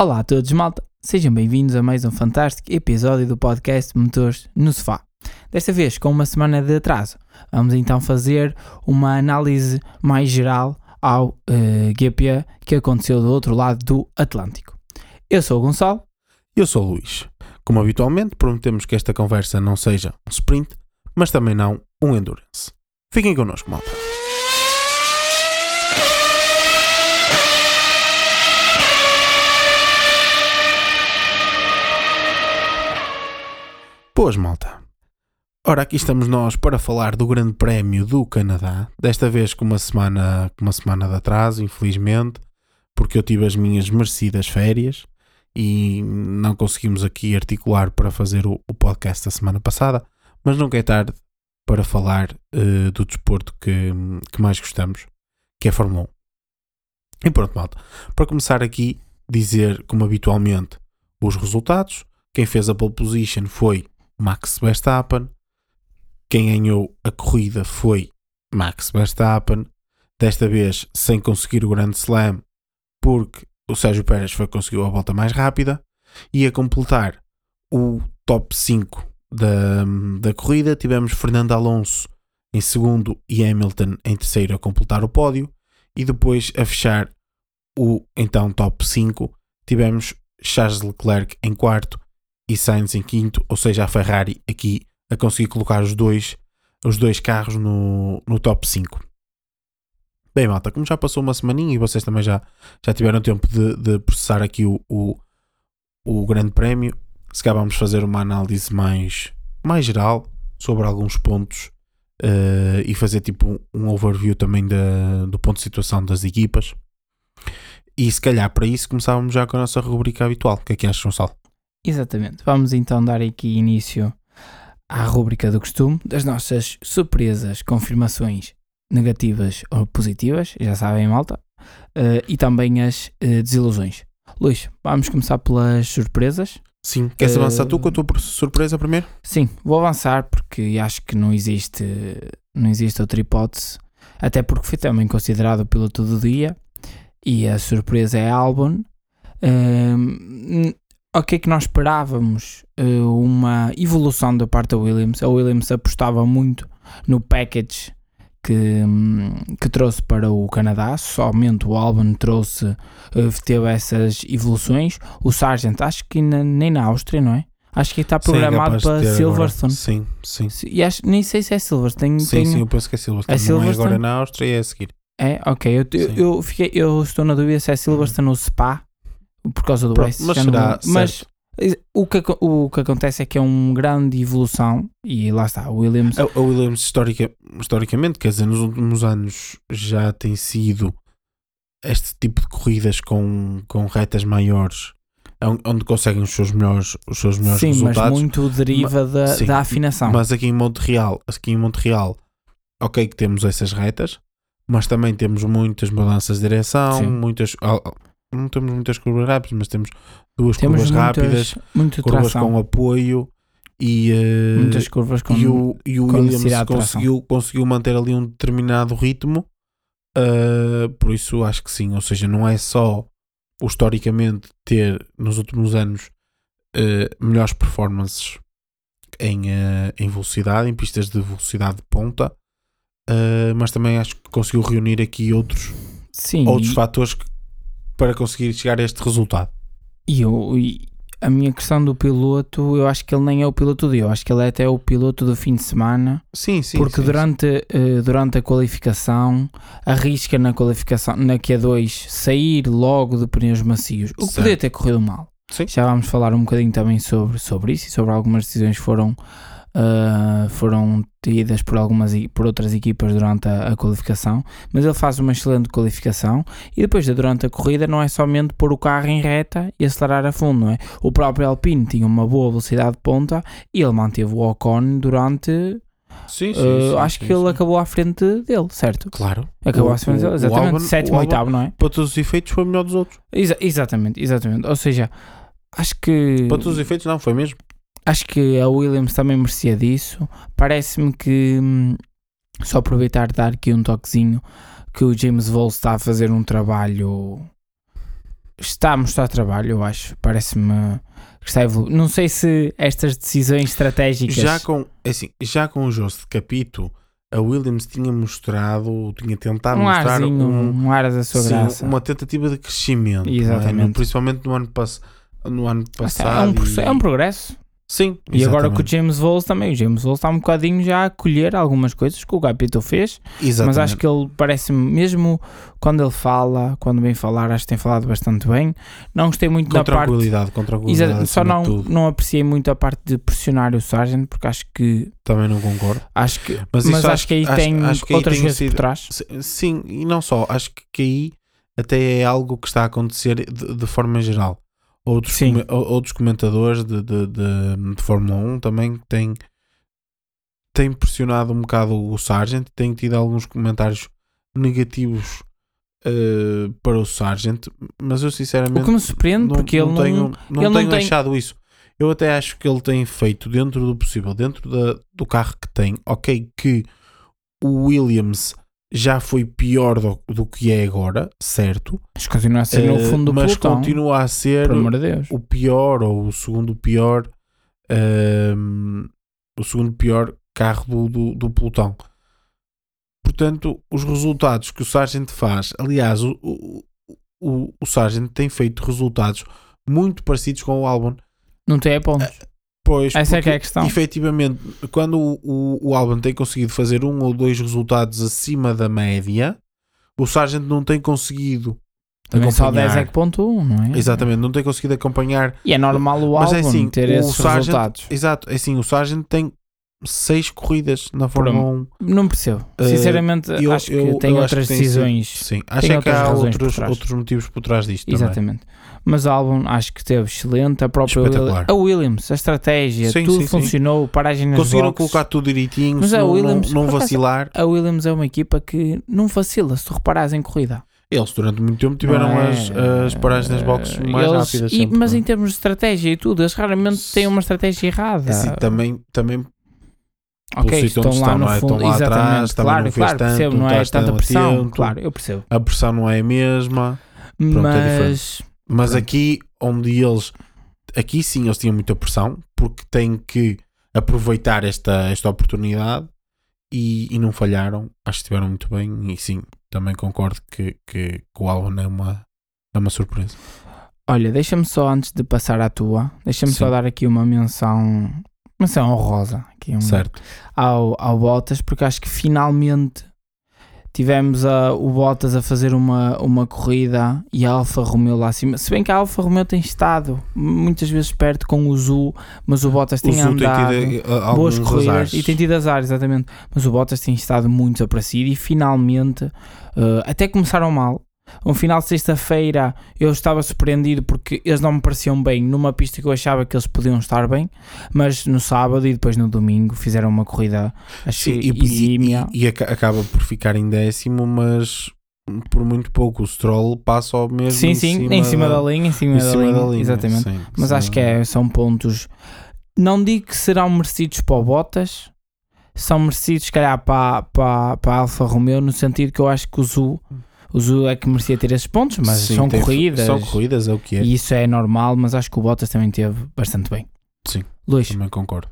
Olá a todos, malta. Sejam bem-vindos a mais um fantástico episódio do podcast Motores no Sofá. Desta vez com uma semana de atraso. Vamos então fazer uma análise mais geral ao uh, GP que aconteceu do outro lado do Atlântico. Eu sou o Gonçalo. Eu sou o Luís. Como habitualmente, prometemos que esta conversa não seja um sprint, mas também não um endurance. Fiquem connosco, malta. Boas, malta. Ora, aqui estamos nós para falar do Grande Prémio do Canadá. Desta vez com uma semana, com uma semana de atraso, infelizmente, porque eu tive as minhas merecidas férias e não conseguimos aqui articular para fazer o, o podcast da semana passada, mas nunca é tarde para falar uh, do desporto que, que mais gostamos, que é a Fórmula 1. E pronto, malta. Para começar aqui, dizer como habitualmente os resultados. Quem fez a pole position foi Max Verstappen. Quem ganhou a corrida foi Max Verstappen. Desta vez sem conseguir o grande slam, porque o Sérgio Pérez foi conseguiu a volta mais rápida. E a completar o top 5 da, da corrida, tivemos Fernando Alonso em segundo e Hamilton em terceiro a completar o pódio. E depois a fechar o então top 5, tivemos Charles Leclerc em quarto e Sainz em quinto, ou seja, a Ferrari aqui a conseguir colocar os dois, os dois carros no, no top 5. Bem, malta, como já passou uma semaninha e vocês também já, já tiveram tempo de, de processar aqui o, o, o Grande Prémio, se calhar vamos fazer uma análise mais, mais geral sobre alguns pontos uh, e fazer tipo um, overview também da, do ponto de situação das equipas. E se calhar para isso começávamos já com a nossa rubrica habitual. O que é que achas, Gonçalo? Exatamente. Vamos então dar aqui início à rubrica do costume das nossas surpresas, confirmações negativas ou positivas, já sabem, malta, uh, e também as uh, desilusões. Luís, vamos começar pelas surpresas. Sim, queres uh, avançar tu com a tua surpresa primeiro? Sim, vou avançar porque acho que não existe, não existe outra hipótese, até porque foi também considerado o piloto do dia e a surpresa é Albon. Uh, o que é que nós esperávamos? Uh, uma evolução da parte da Williams. A Williams apostava muito no package que, hum, que trouxe para o Canadá. Somente o Albon trouxe, uh, teve essas evoluções. O Sargent, acho que na, nem na Áustria, não é? Acho que está programado sim, para Silverstone. Sim, sim. E acho, nem sei se é Silverstone. Sim, tenho... sim, eu penso que é Silverstone. É Silverstone? Não é agora na Áustria e é a seguir. É, ok. Eu, eu, eu, fiquei, eu estou na dúvida se é Silverstone ou Spa por causa do Pronto, Mas, será, não, mas o que, o que acontece é que é uma grande evolução e lá está, o Williams. A, a Williams, historica, historicamente, quer dizer, nos últimos anos já tem sido este tipo de corridas com, com retas maiores onde conseguem os seus melhores, os seus melhores sim, resultados. Mas muito deriva da, sim, da afinação. Mas aqui em Montreal, aqui em Montreal, ok que temos essas retas, mas também temos muitas mudanças de direção, sim. muitas não temos muitas curvas rápidas, mas temos duas temos curvas rápidas, curvas com apoio e, uh, muitas curvas com e o, e o Williams conseguiu, conseguiu manter ali um determinado ritmo. Uh, por isso acho que sim, ou seja, não é só o historicamente ter nos últimos anos uh, melhores performances em, em velocidade, em pistas de velocidade de ponta, mas também acho que conseguiu reunir aqui outros, sim, outros e... fatores que para conseguir chegar a este resultado. E, eu, a minha questão do piloto, eu acho que ele nem é o piloto do dia, eu acho que ele é até o piloto do fim de semana. Sim, sim. Porque sim, durante, sim. Uh, durante a qualificação, arrisca na qualificação, na Q2, sair logo de pneus macios, o que poderia ter corrido mal. Sim. Já vamos falar um bocadinho também sobre, sobre isso e sobre algumas decisões que foram uh, foram tidas por algumas por outras equipas durante a, a, qualificação, mas ele faz uma excelente qualificação e depois durante a corrida não é somente pôr o carro em reta e acelerar a fundo, não é? O próprio Alpine tinha uma boa velocidade de ponta e ele manteve o Ocon durante Sim, sim, uh, sim, acho que ele acabou à frente dele, certo? Claro. Acabou o, à frente dele, exatamente. Albon, sétimo, oitavo, não é? Para todos os efeitos foi melhor dos outros. Exa exatamente, exatamente. Ou seja, acho que. Para todos os efeitos, não, foi mesmo. Acho que a Williams também merecia disso. Parece-me que, hum, só aproveitar de dar aqui um toquezinho, que o James Voll está a fazer um trabalho está a mostrar trabalho, eu acho. Parece-me que está a evoluir. Não sei se estas decisões estratégicas. Já com, é assim, já com o José de Capito, a Williams tinha mostrado, tinha tentado um mostrar arzinho, um, um ar da sua sim, graça. uma tentativa de crescimento. é? Exatamente. Principalmente no ano, pass no ano está, passado. é, um, e- é um progresso. Sim, E agora com o exatamente. James Voles também. O James Voles está um bocadinho já a colher algumas coisas que o Capito fez. Mas Exatamente. acho que ele parece-me, mesmo quando ele fala, quando vem falar, acho que tem falado bastante bem. Não gostei muito com da parte. com tranquilidade. Só não, tudo. não apreciei muito a parte de pressionar o Sargent, porque acho que. Também não concordo. Acho que Mas, mas isso acho, que aí acho- tem acho que outras coisas por trás. Sim, e não só. Acho que, que aí até é algo que está a acontecer de, de forma geral. Outros, ou- outros comentadores de, de, de, de Fórmula 1 também têm, têm pressionado um bocado o Sargent, têm tido alguns comentários negativos eh, para o Sargent, mas eu O sinceramente que me surpreende, não, porque ele não. tenho, não ele não tenho tem- achado isso. Eu até acho que ele tem feito dentro do possível, dentro da, do carro que tem, ok, que o Williams já foi pior do, do que é agora, certo? Mas continua a ser no Eh, fundo do mas pelotão. continua a ser Deus. o pior ou o segundo pior ehm, o segundo pior carro do, do, do pelotão. Portanto, os resultados que o Sargent faz, aliás, o, o, o, o Sargent tem feito resultados muito parecidos com o Albon. Não tem é pontos. Pois, Essa é que é a questão. Efetivamente, quando o, o, o tem conseguido fazer um ou dois resultados acima da média, o Sargent não tem conseguido Também só acompanhar. 10 é que ponto 1, não é? Exatamente, não tem conseguido acompanhar E é normal o Mas é álbum assim, ter esses Sargent- resultados. Exato, é assim, o Sargent tem seis corridas na Fórmula 1. Não percebo. Eh, Sinceramente, eu- acho que eu- tem eu acho outras que tem decisões. Sim, acho Tem é que há outros, outros motivos por trás disto também. Exatamente. Mas o álbum acho que esteve excelente. A própria a Williams, a estratégia, Sim, tudo sim, sim. funcionou. Paragem nas Conseguiram boxes. colocar tudo direitinho, Mas a não, Williams, não, não por acaso- vacilar. A Williams é uma equipa que não vacila, se tu reparares em corrida. Eles durante muito tempo tiveram é? as, as paragens nas boxes mais Eles- rápidas. e- sempre, mas não é? em termos de estratégia e tudo, eles raramente têm uma estratégia errada. Assim, também, também ok, estão lá no é? fundo. Estão lá exatamente, atrás, claro, claro, tanto, percebo, não não é estás tanta pressão. atento. Claro, eu percebo. a pressão não é a mesma. Pronto, é mas Mas Pronto. aqui onde eles aqui sim eles tinham muita pressão porque têm que aproveitar esta, esta oportunidade e, e não falharam. Acho que estiveram muito bem e sim, também concordo que, que, que o Albon é uma, é uma surpresa. olha, deixa-me só antes de passar à tua, deixa-me só dar aqui uma menção, menção honrosa aqui um, Certo? ao, ao Bottas, porque acho que finalmente tivemos a, o Bottas a fazer uma, uma corrida e a Alfa Romeo lá acima. Se bem que a Alfa Romeo tem estado muitas vezes perto com o Zul, mas o Bottas O tem Zul tem andado tido eh, boas corridas azares. e tem tido azar, exatamente. Mas o Bottas tem estado muito desaparecido e finalmente, eh, até começaram mal. Um final de sexta-feira eu estava surpreendido porque eles não me pareciam bem numa pista que eu achava que eles podiam estar bem, mas no sábado e depois no domingo fizeram uma corrida Sim, que e, e- e aca- acaba por ficar em décimo, mas por muito pouco o Stroll passa ao mesmo sim, em sim, cima, em cima da, da, linha, em cima, em da, cima linha, da linha, exatamente. sim, Mas sim. acho que é, são pontos. Não digo que serão merecidos para o Bottas, são merecidos, se calhar, para, para, para a Alfa Romeo, no sentido que eu acho que o Zu, o Zu é que merecia ter esses pontos, mas Sim, são corridas. São corridas, é o que é. E isso é normal, mas acho que o Bottas também teve bastante bem. Sim. Luís, Também concordo.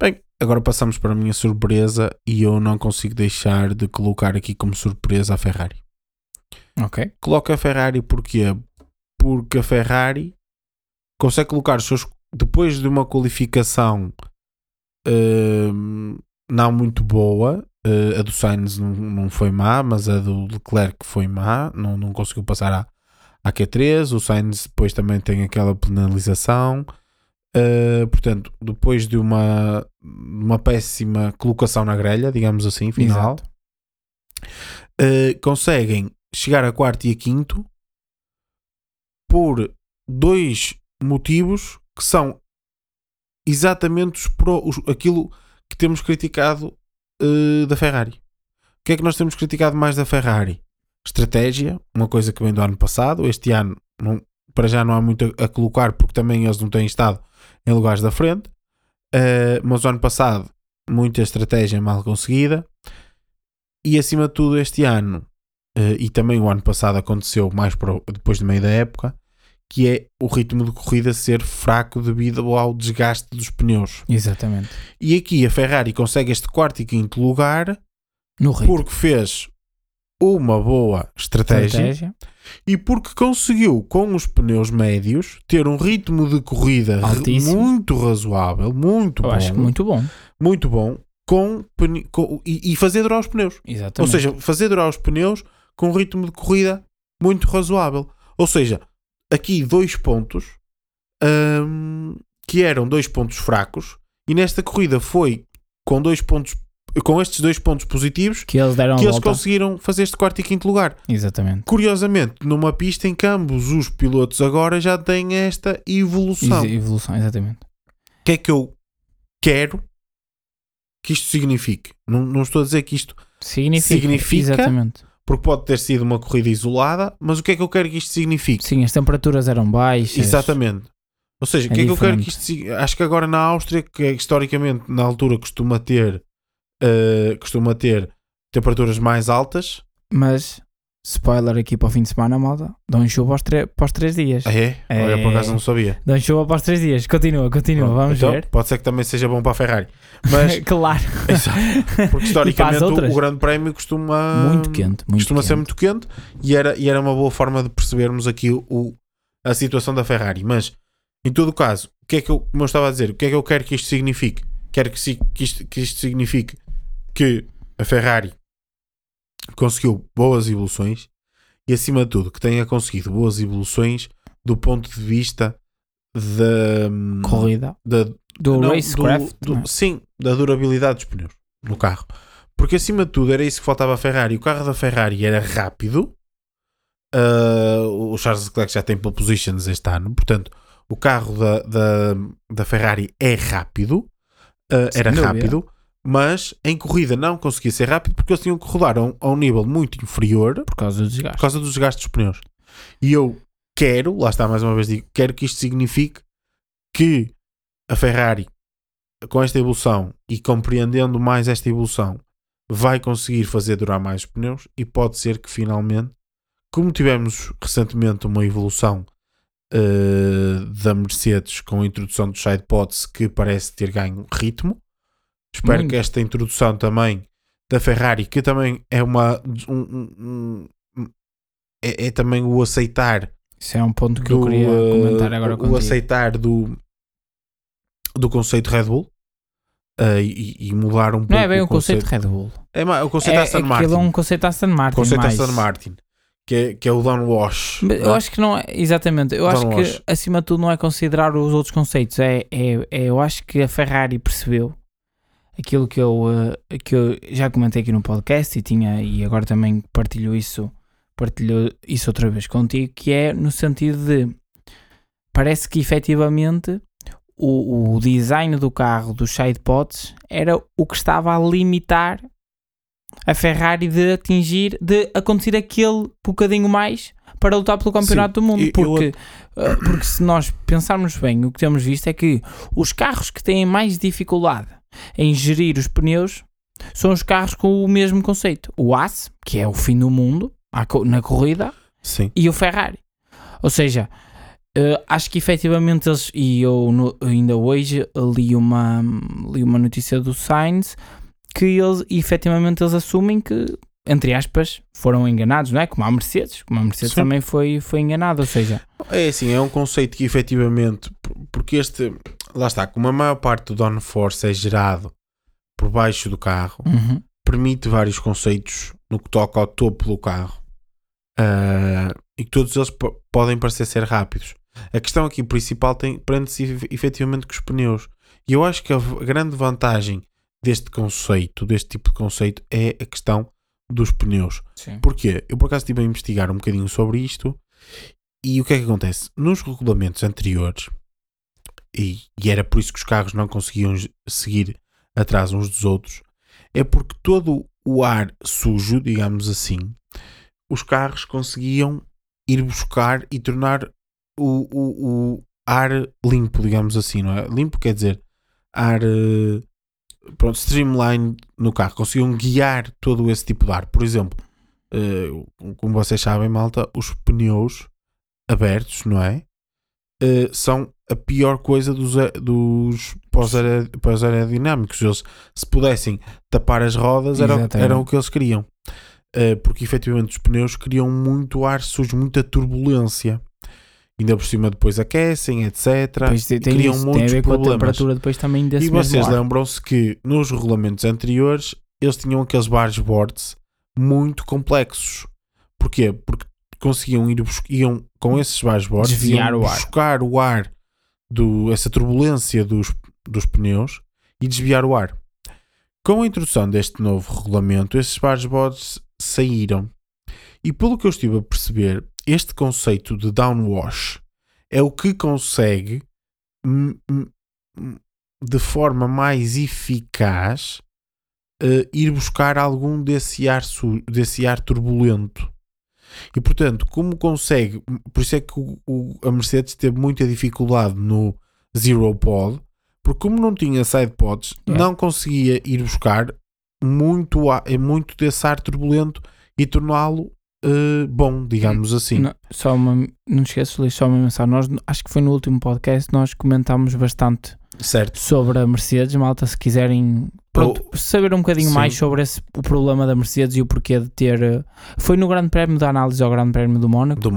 Bem, agora passamos para a minha surpresa e eu não consigo deixar de colocar aqui como surpresa a Ferrari. ok. Coloco a Ferrari porquê? Porque a Ferrari consegue colocar os seus. Depois de uma qualificação hum, não muito boa, eh, a do Sainz não, não foi má, mas a do Leclerc foi má, não, não conseguiu passar à, à Q3. O Sainz depois também tem aquela penalização. Uh, portanto, depois de uma, uma péssima colocação na grelha, digamos assim, final, uh, conseguem chegar a quarto e a quinto por dois motivos que são exatamente os pro- os- aquilo que temos criticado uh, da Ferrari. O que é que nós temos criticado mais da Ferrari? Estratégia, uma coisa que vem do ano passado. Este ano, não- para já, não há muito a, a colocar porque também eles não têm estado em lugares da frente. Uh, mas o ano passado, muita estratégia mal conseguida. E acima de tudo, este ano, eh, e também o ano passado aconteceu mais para o- depois do meio da época, que é o ritmo de corrida ser fraco devido ao desgaste dos pneus. Exatamente. E aqui a Ferrari consegue este quarto e quinto lugar porque fez uma boa estratégia, Estratégia. e porque conseguiu com os pneus médios ter um ritmo de corrida Altíssimo. muito razoável, muito Eu bom, acho que muito bom. muito bom com, com- e, e fazer durar os pneus. Exatamente. Ou seja, fazer durar os pneus com um ritmo de corrida muito razoável. Ou seja, aqui dois pontos hum, que eram dois pontos fracos e nesta corrida foi com dois pontos com estes dois pontos positivos que eles deram que eles volta. conseguiram fazer este quarto e quinto lugar. Exatamente. Curiosamente, numa pista em que ambos os pilotos agora já têm esta evolução. Ex- Evolução, exatamente. O que é que eu quero que isto signifique? Não, não estou a dizer que isto Significa. Significa- Exatamente. Porque pode ter sido uma corrida isolada, mas o que é que eu quero que isto signifique? Sim, as temperaturas eram baixas. Exatamente. Ou seja, o É que é que eu quero que diferente. isto sig- Acho que agora na Áustria, que é, historicamente na altura costuma ter eh, costuma ter temperaturas mais altas. Mas, spoiler aqui para o fim de semana, malta. Dão chuva aos, para os três dias. Ah, é? É. Olha, por acaso não sabia. Dão chuva para os três dias. Continua, continua. Pronto, Vamos então, ver. Pode ser que também seja bom para a Ferrari. Mas, claro. exato, porque historicamente o, o Grande Prémio costuma, Muito quente. Muito costuma quente. ser muito quente e era, e era uma boa forma de percebermos aqui o, a situação da Ferrari. Mas, em todo o caso, o que é que eu, como eu estava a dizer, o que é que eu quero que isto signifique? Quero que, que isto, que isto signifique que a Ferrari conseguiu boas evoluções e, acima de tudo, que tenha conseguido boas evoluções do ponto de vista da, Corrida. da, Do não, racecraft. do- não é? sim, da durabilidade dos pneus no carro. Porque acima de tudo era isso que faltava à Ferrari. O carro da Ferrari era rápido. Ah, o Charles Leclerc já tem pole positions este ano. Portanto, o carro da, da, da Ferrari é rápido. Sem era rápido. Mas em corrida não conseguia ser rápido porque eles tinham que rodar a um, a um nível muito inferior Por causa do por desgaste. causa dos desgastes dos pneus. E eu quero, lá está mais uma vez, digo, quero que isto signifique que a Ferrari, com esta evolução e compreendendo mais esta evolução, vai conseguir fazer durar mais os pneus e pode ser que finalmente, como tivemos recentemente uma evolução eh, da Mercedes com a introdução dos sidepods que parece ter ganho ritmo, espero Muito. que esta introdução também da Ferrari, que também é uma um- um- é, é também o aceitar Isso é um ponto que eu do, queria eh, comentar agora o contigo. aceitar do do conceito Red Bull eh, e, e mudar um pouco Não é bem o o conceito Red Bull. é, o conceito É, Aston Martin é um conceito Aston Martin. o conceito mais. Aston Martin que é, que é o downwash Mas não Eu é? acho que não é, exatamente, eu acho que acima de tudo não é considerar os outros conceitos, é, é, é- eu acho que a Ferrari percebeu aquilo que eu, eh, que eu já comentei aqui no podcast e tinha e agora também partilho isso, partilho isso outra vez contigo, que é no sentido de parece que efetivamente o, o design do carro dos sidepods era o que estava a limitar a Ferrari de atingir, de acontecer aquele bocadinho mais para lutar pelo campeonato do mundo. eu- eu- Porque, eh, porque se nós pensarmos bem, o que temos visto é que os carros que têm mais dificuldade em gerir os pneus são os carros com o mesmo conceito. O Haas, que é o fim do mundo na corrida, sim e o Ferrari. Ou seja, eh, acho que efetivamente eles, e eu no- ainda hoje li uma, li uma notícia do Sainz que eles efetivamente eles assumem que, entre aspas, foram enganados, não é? Como a Mercedes, como a Mercedes Sim. também foi, foi enganada. Ou seja, É assim, é um conceito que efetivamente, por- porque este, lá está, como a maior parte do downforce é gerado por baixo do carro, uhum, permite vários conceitos no que toca ao topo do carro Ah, e que todos eles po- podem parecer ser rápidos. A questão aqui principal tem, prende-se efe- efetivamente com os pneus. E eu acho que a grande vantagem deste conceito, deste tipo de conceito, é a questão dos pneus. sim. Porquê? Eu por acaso estive a investigar um bocadinho sobre isto e o que é que acontece? Nos regulamentos anteriores, e, e era por isso que os carros não conseguiam seguir atrás uns dos outros, é porque todo o ar sujo, digamos assim, os carros conseguiam ir buscar e tornar o, o, o ar limpo, digamos assim, não é? Limpo quer dizer ar eh, pronto, streamline no carro, conseguiam guiar todo esse tipo de ar. Por exemplo, eh, como vocês sabem, malta, os pneus abertos, não é? Eh, são a pior coisa dos, dos pós-aer- pós-aerodinâmicos. Eles, se pudessem tapar as rodas, era, era o que eles queriam. Eh, porque efetivamente os pneus criam muito ar sujo, muita turbulência. Ainda por cima depois aquecem, etc. Depois tem, e tem, criam isso, tem a muitos ver com a problemas. temperatura depois também desse E vocês lembram-se que nos regulamentos anteriores eles tinham aqueles bargeboards muito complexos. Porquê? Porque conseguiam ir iam com esses bargeboards Desviar o ar. buscar o ar do essa turbulência dos, dos pneus e desviar o ar. Com a introdução deste novo regulamento, esses bargeboards saíram. E pelo que eu estive a perceber, este conceito de downwash é o que consegue de forma mais eficaz eh, ir buscar algum desse ar, desse ar turbulento. E portanto, como consegue, por isso é que o- o- a Mercedes teve muita dificuldade no Zero Pod, porque como não tinha side pods, Yeah. não conseguia ir buscar muito, muito desse ar turbulento e torná-lo eh, bom, digamos assim. Não, só uma, não esqueças, Luís, só uma mensagem. Nós, acho que foi no último podcast, nós comentámos bastante Certo. sobre a Mercedes, malta, se quiserem pronto, saber um bocadinho sim. mais sobre esse, o problema da Mercedes e o porquê de ter. eh, Foi no Grande Prémio da análise ao Grande Prémio do Mónaco Do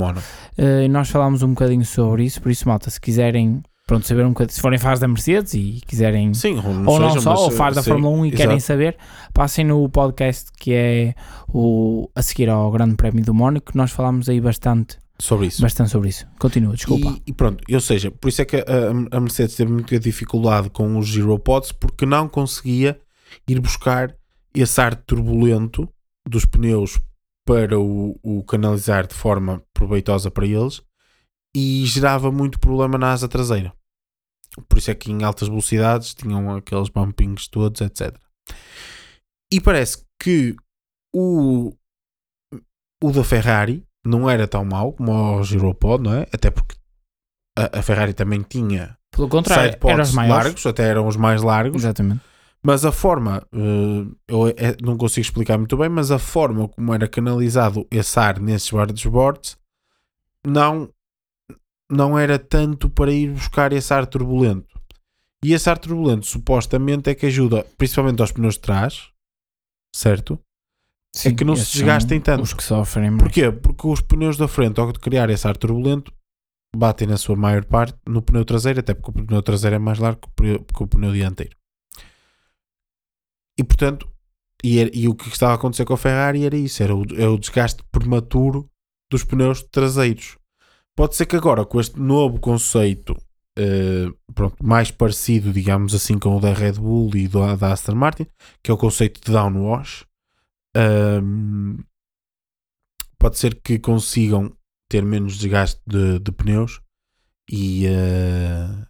eh, e nós falámos um bocadinho sobre isso, por isso, malta, se quiserem pronto, saber um bocadinho, se forem fãs da Mercedes e quiserem. Sim, ou não, ou não só, ou fãs da sim, Fórmula 1 e querem exato. saber, passem no podcast que é o a seguir ao Grande Prémio do Mónaco, nós falámos aí bastante, sobre isso. bastante sobre isso. Continua, desculpa. E, e pronto, ou seja, por isso é que a, a Mercedes teve muita dificuldade com os Zero Pods porque não conseguia ir buscar esse ar turbulento dos pneus para o, o canalizar de forma proveitosa para eles e gerava muito problema na asa traseira. Por isso é que em altas velocidades tinham aqueles bumpings todos, etc. E parece que o, o da Ferrari não era tão mau como o Giropod, não é? Até porque a, a Ferrari também tinha Pelo contrário, eram os maiores. largos, até eram os mais largos, Exatamente. mas a forma, eh, eu eh, não consigo explicar muito bem, mas a forma como era canalizado esse ar nesses boards não, não era tanto para ir buscar esse ar turbulento. E esse ar turbulento supostamente é que ajuda, principalmente aos pneus de trás, certo? Sim, que não se desgastem tanto. Os que sofrem mais. Porquê? Porque os pneus da frente, ao criar esse ar turbulento, batem na sua maior parte no pneu traseiro, até porque o pneu traseiro é mais largo que o pneu- dianteiro. E portanto, e, era- e o que estava a acontecer com a Ferrari era isso: era o, é o desgaste prematuro dos pneus traseiros. Pode ser que agora, com este novo conceito, eh, pronto, mais parecido, digamos assim, com o da Red Bull e do, da Aston Martin, que é o conceito de downwash, ahm, pode ser que consigam ter menos desgaste de, de pneus e, eh,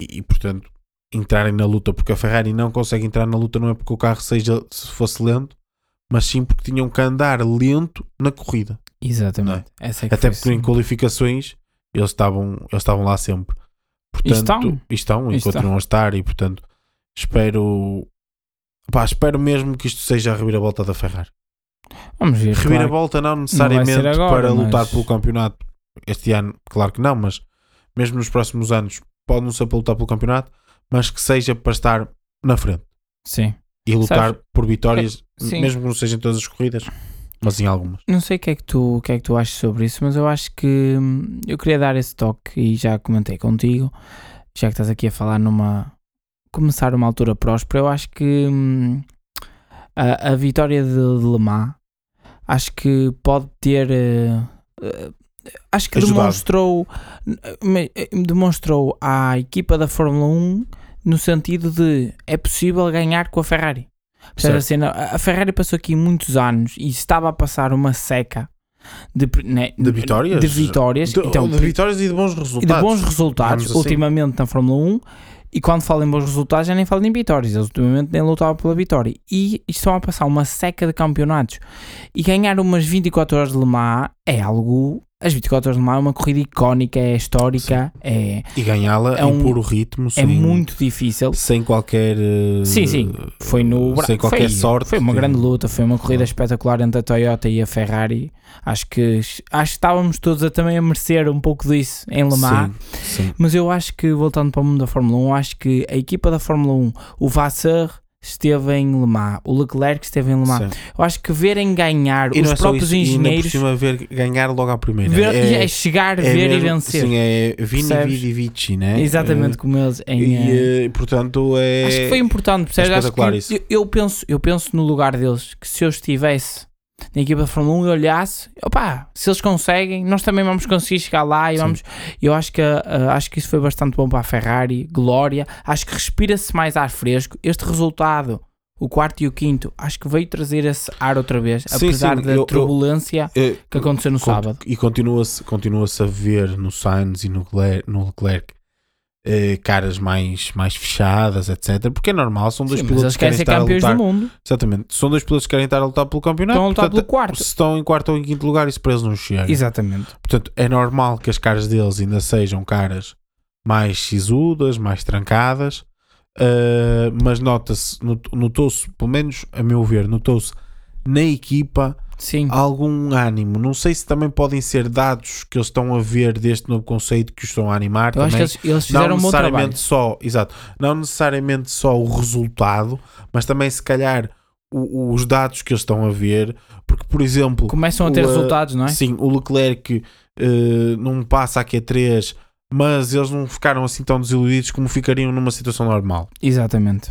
e, e, portanto entrarem na luta porque a Ferrari não consegue entrar na luta não é porque o carro seja se fosse lento mas sim porque tinham que andar lento na corrida Exatamente. Essa é que até porque em assim. qualificações eles estavam, eles estavam lá sempre portanto, estão. e estão e estão. continuam a estar e portanto espero pá, espero mesmo que isto seja a reviravolta da Ferrari Vamos ver. claro. Reviravolta não necessariamente ser agora, para mas- lutar pelo campeonato este ano, claro que não, mas mesmo nos próximos anos pode não ser para lutar pelo campeonato, mas que seja para estar na frente Sim. e lutar Sabes, por vitórias, é, mesmo que não sejam em todas as corridas, mas em algumas. Não sei o que, é que tu, o que é que tu achas sobre isso, mas eu acho que hum, eu queria dar esse toque e já comentei contigo, já que estás aqui a falar numa. começar uma altura próspera. Eu acho que hum, a, a vitória de, de Le Mans acho que pode ter. eh, acho que Ajudado. demonstrou, me- eh, demonstrou à equipa da Fórmula 1 no sentido de é possível ganhar com a Ferrari. Percebes Certo. assim, a a Ferrari passou aqui muitos anos e estava a passar uma seca de, né, De vitórias? de vitórias, De, então, de vitórias e de bons resultados. de bons resultados assim. ultimamente na Fórmula 1 e quando falo em bons resultados já nem falo em vitórias, eles ultimamente nem lutavam pela vitória e estão a passar uma seca de campeonatos e ganhar umas 24 horas de Le Mans é algo as 24 horas de Le Mans é uma corrida icónica, é histórica, é, E ganhá-la É em um- puro ritmo, é sem, muito difícil. sem qualquer. eh, Sim, sim. Foi no Sem qualquer foi, sorte. Foi uma Sim. grande luta, foi uma corrida espetacular entre a Toyota e a Ferrari. Acho que acho que estávamos todos a, também a merecer um pouco disso em Le Mans. Sim, sim. Mas eu acho que, voltando para o mundo da Fórmula 1, acho que a equipa da Fórmula 1, o Vasseur esteve em Le Mans, o Leclerc esteve em Le Mans. sim. Eu acho que verem ganhar E os é próprios isso, e ainda por engenheiros, cima ver ganhar logo à primeira. ver- é, chegar, é ver e mesmo- vencer. Sim, é Vini? Vidi, Vici, né? Exatamente como eles Eh, em. eh, E, eh, portanto, é. Acho que foi importante, percebes? Acho que isso. eu, eu penso, eu penso no lugar deles que se eu estivesse na equipa de Fórmula 1 e olhasse, opá, se eles conseguem, nós também vamos conseguir chegar lá e Sim. vamos. Eu acho que, ah, acho que isso foi bastante bom para a Ferrari, glória. Acho que respira-se mais ar fresco. Este resultado, o quarto e o quinto, acho que veio trazer esse ar outra vez, Sim, apesar sim, da eu- eu- turbulência eh, que aconteceu no con- sábado. E continua-se continua a ver no Sainz e no Leclerc, no Leclerc eh, caras mais, mais fechadas, etc. Porque é normal, são dois Sim, mas pilotos eles que querem ser estar a campeões lutar. do mundo. Exatamente, são dois pilotos que querem estar a lutar pelo campeonato. Estão a lutar portanto, pelo quarto. Se estão em quarto ou em quinto lugar, isso para eles não chega. Exatamente. Portanto, é normal que as caras deles ainda sejam caras mais sisudas, mais trancadas, uh, mas nota-se, not- notou-se, pelo menos a meu ver, notou-se na equipa Sim. algum ânimo. Não sei se também podem ser dados que eles estão a ver deste novo conceito que os estão a animar Eu acho também. que eles, eles não fizeram um bom trabalho. necessariamente só, exato, não necessariamente só o resultado, mas também se calhar o- os dados que eles estão a ver, porque por exemplo, Começam a ter o, uh, resultados, não é? Sim, o Leclerc eh, não passa a Q3, mas eles não ficaram assim tão desiludidos como ficariam numa situação normal. Exatamente.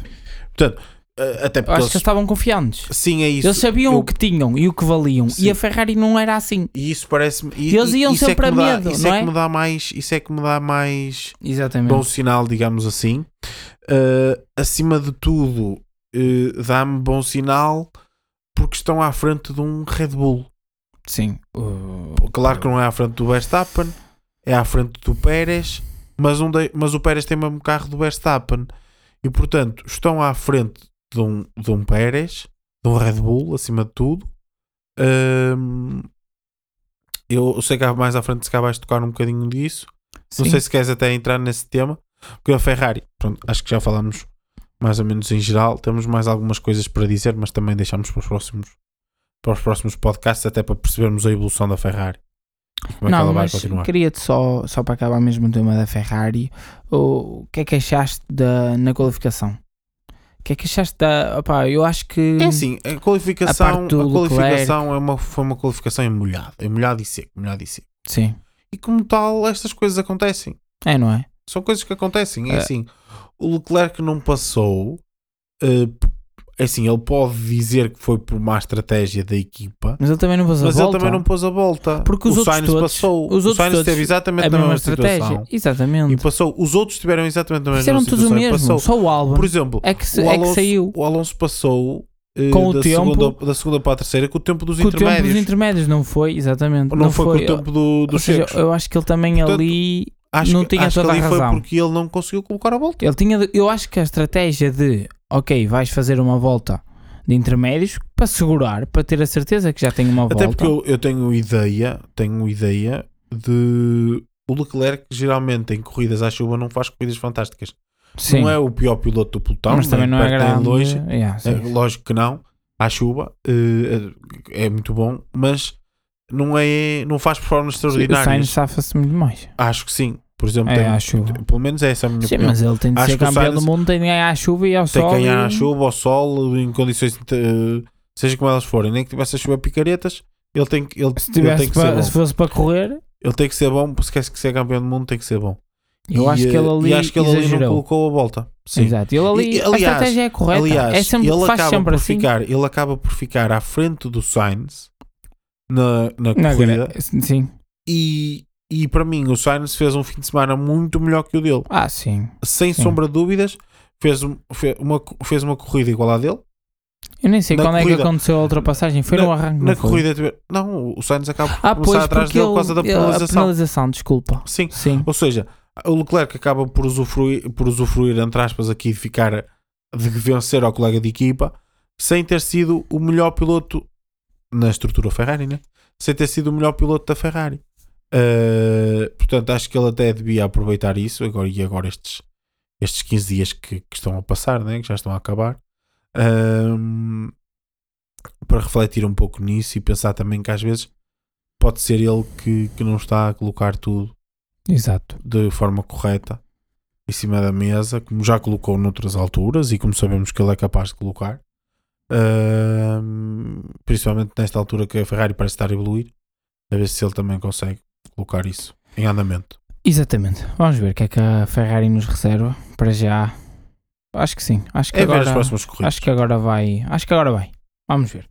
Portanto, eh, até Eu porque acho eles, que eles estavam confiantes. sim, é isso. Eles sabiam Eu- o que tinham e o que valiam. E Sim. a Ferrari não era assim. E isso parece-me. e- Eles e- iam é sempre que a dá- medo, Isso não é é? que me dá mais. Isso é que me dá mais Exatamente. bom sinal, digamos assim. Eh, acima de tudo, eh, dá-me bom sinal porque estão à frente de um Red Bull. Sim. O- Claro que não é à frente do Verstappen, é à frente do Pérez, mas, um de- mas o Pérez tem o mesmo carro do Verstappen. E portanto, estão à frente de um, de um Pérez, de um Red Bull, acima de tudo. Ahm, eu, sei que mais à frente se cá vais tocar um bocadinho disso. Não Sim. sei se queres até entrar nesse tema, porque a Ferrari, pronto, acho que já falamos mais ou menos em geral. Temos mais algumas coisas para dizer, mas também deixamos para os próximos, para os próximos podcasts, até para percebermos a evolução da Ferrari. Como é que não, ela vai mas continuar? queria-te só, só para acabar mesmo o tema da Ferrari. O, o que é que achaste da, na qualificação? O que é que achaste da. Opá, eu acho que. É assim, a A qualificação, do a qualificação é uma, foi uma qualificação em molhado, em molhado e seco, molhado e seco. Sim. E como tal, estas coisas acontecem. É, não é? São coisas que acontecem. É É. assim, o Leclerc não passou. é assim, ele pode dizer que foi por má estratégia da equipa, Mas ele também não pôs a mas volta. ele também não pôs a volta. Porque os o outros Sainz todos- passou. os o outros Sainz todos teve exatamente a mesma mesma estratégia. situação. Exatamente. E passou. Os outros tiveram exatamente a mesma Fizeram tudo o situação. e mesmo. Passou. Só o álbum Por exemplo, é que, se- o, é que Alonso, saiu. o Alonso passou eh, Com o da, tempo- segunda, da segunda para a terceira com o tempo dos Com o tempo intermédios. dos intermédios, não foi? Exatamente. não, foi, com o tempo do, dos seja, eu acho que ele também Portanto, ali Acho não que, tinha acho que toda a ali razão. foi porque ele não conseguiu colocar a volta. Ele tinha, eu acho que a estratégia de, ok, vais fazer uma volta de intermédios para segurar, para ter a certeza que já tem uma Até volta. porque eu, eu tenho ideia, tenho ideia de o Leclerc geralmente em corridas à chuva não faz corridas fantásticas. Sim, Não é o pior piloto do pelotão, mas também não é grande. longe. Yeah. É, lógico que não, à chuva eh, é muito bom, mas não é, não faz performances Sim, o extraordinárias. Sainz safa-se muito mais. Acho que sim. Por exemplo, É, tem- à chuva. pelo menos essa é a minha Sim, opinião. mas ele tem de Acho ser campeão Sainz do mundo, tem de ganhar à chuva e ao Tem sol. que ganhar e- à chuva, ao sol, em condições, seja como elas forem, nem que tivesse a chover picaretas, ele tem que, ele, Se, ele tivesse tem que ser bom. se fosse para correr, Ele tem que ser bom, porque se quer ser campeão do mundo, tem que ser bom. eu E, acho que ele eh, ali e acho que ele ali não colocou a volta. Sim. Exato. Ele ali, E, a aliás- estratégia é correta. Aliás, é sempre, ele, acaba sempre por assim. ficar, ele acaba por ficar à frente do Sainz na, na Na corrida Sim. e, e para mim o Sainz fez um fim de semana muito melhor que o dele. Ah, sim. Sem Sim. sombra de dúvidas, fez, um- fe- uma, fez uma corrida igual à dele. Eu nem sei Na quando é que corrida- aconteceu a ultrapassagem. Foi no arranque. Na foi? corrida, não, o Sainz acaba por Ah, começar pois, atrás dele ele, por causa da penalização. A penalização, desculpa. Sim, Sim. ou seja, o Leclerc acaba por usufruir, por usufruir, entre aspas, aqui de ficar de vencer ao colega de equipa sem ter sido o melhor piloto na estrutura Ferrari, né? Sem ter sido o melhor piloto da Ferrari. Uh, portanto, acho que ele até devia aproveitar isso agora, e agora estes, estes 15 dias que, que estão a passar, né, que já estão a acabar, um, para refletir um pouco nisso e pensar também que às vezes pode ser ele que, que não está a colocar tudo Exato. de forma correta em cima da mesa, como já colocou noutras alturas e como sabemos que ele é capaz de colocar. Um, principalmente nesta altura que a Ferrari parece estar a evoluir, a ver se ele também consegue colocar isso em andamento. Exatamente. Vamos ver o que é que a Ferrari nos reserva para já. Acho que sim. Acho que É ver agora as próximas corridas. acho que agora vai. Acho que agora vai. Vamos ver.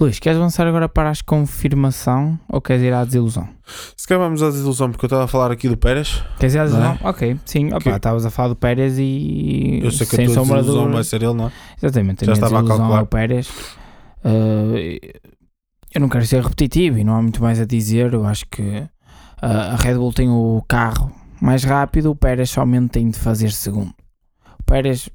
Luís, queres avançar agora para as confirmação ou queres ir à desilusão? Se calhar vamos à desilusão, porque eu estava a falar aqui do Pérez. Queres ir à Não desilusão? é? Ok, sim. Opa, Que- Estavas a falar do Pérez e. Eu sei que sem a tua sombra de desilusão dúvida- vai ser ele, não é? Exatamente, a Já estava a desilusão calcular. ao Pérez. eh, eu não quero ser repetitivo e não há muito mais a dizer. Eu acho que a Red Bull tem o carro mais rápido, o Pérez somente tem de fazer segundo. O Pérez,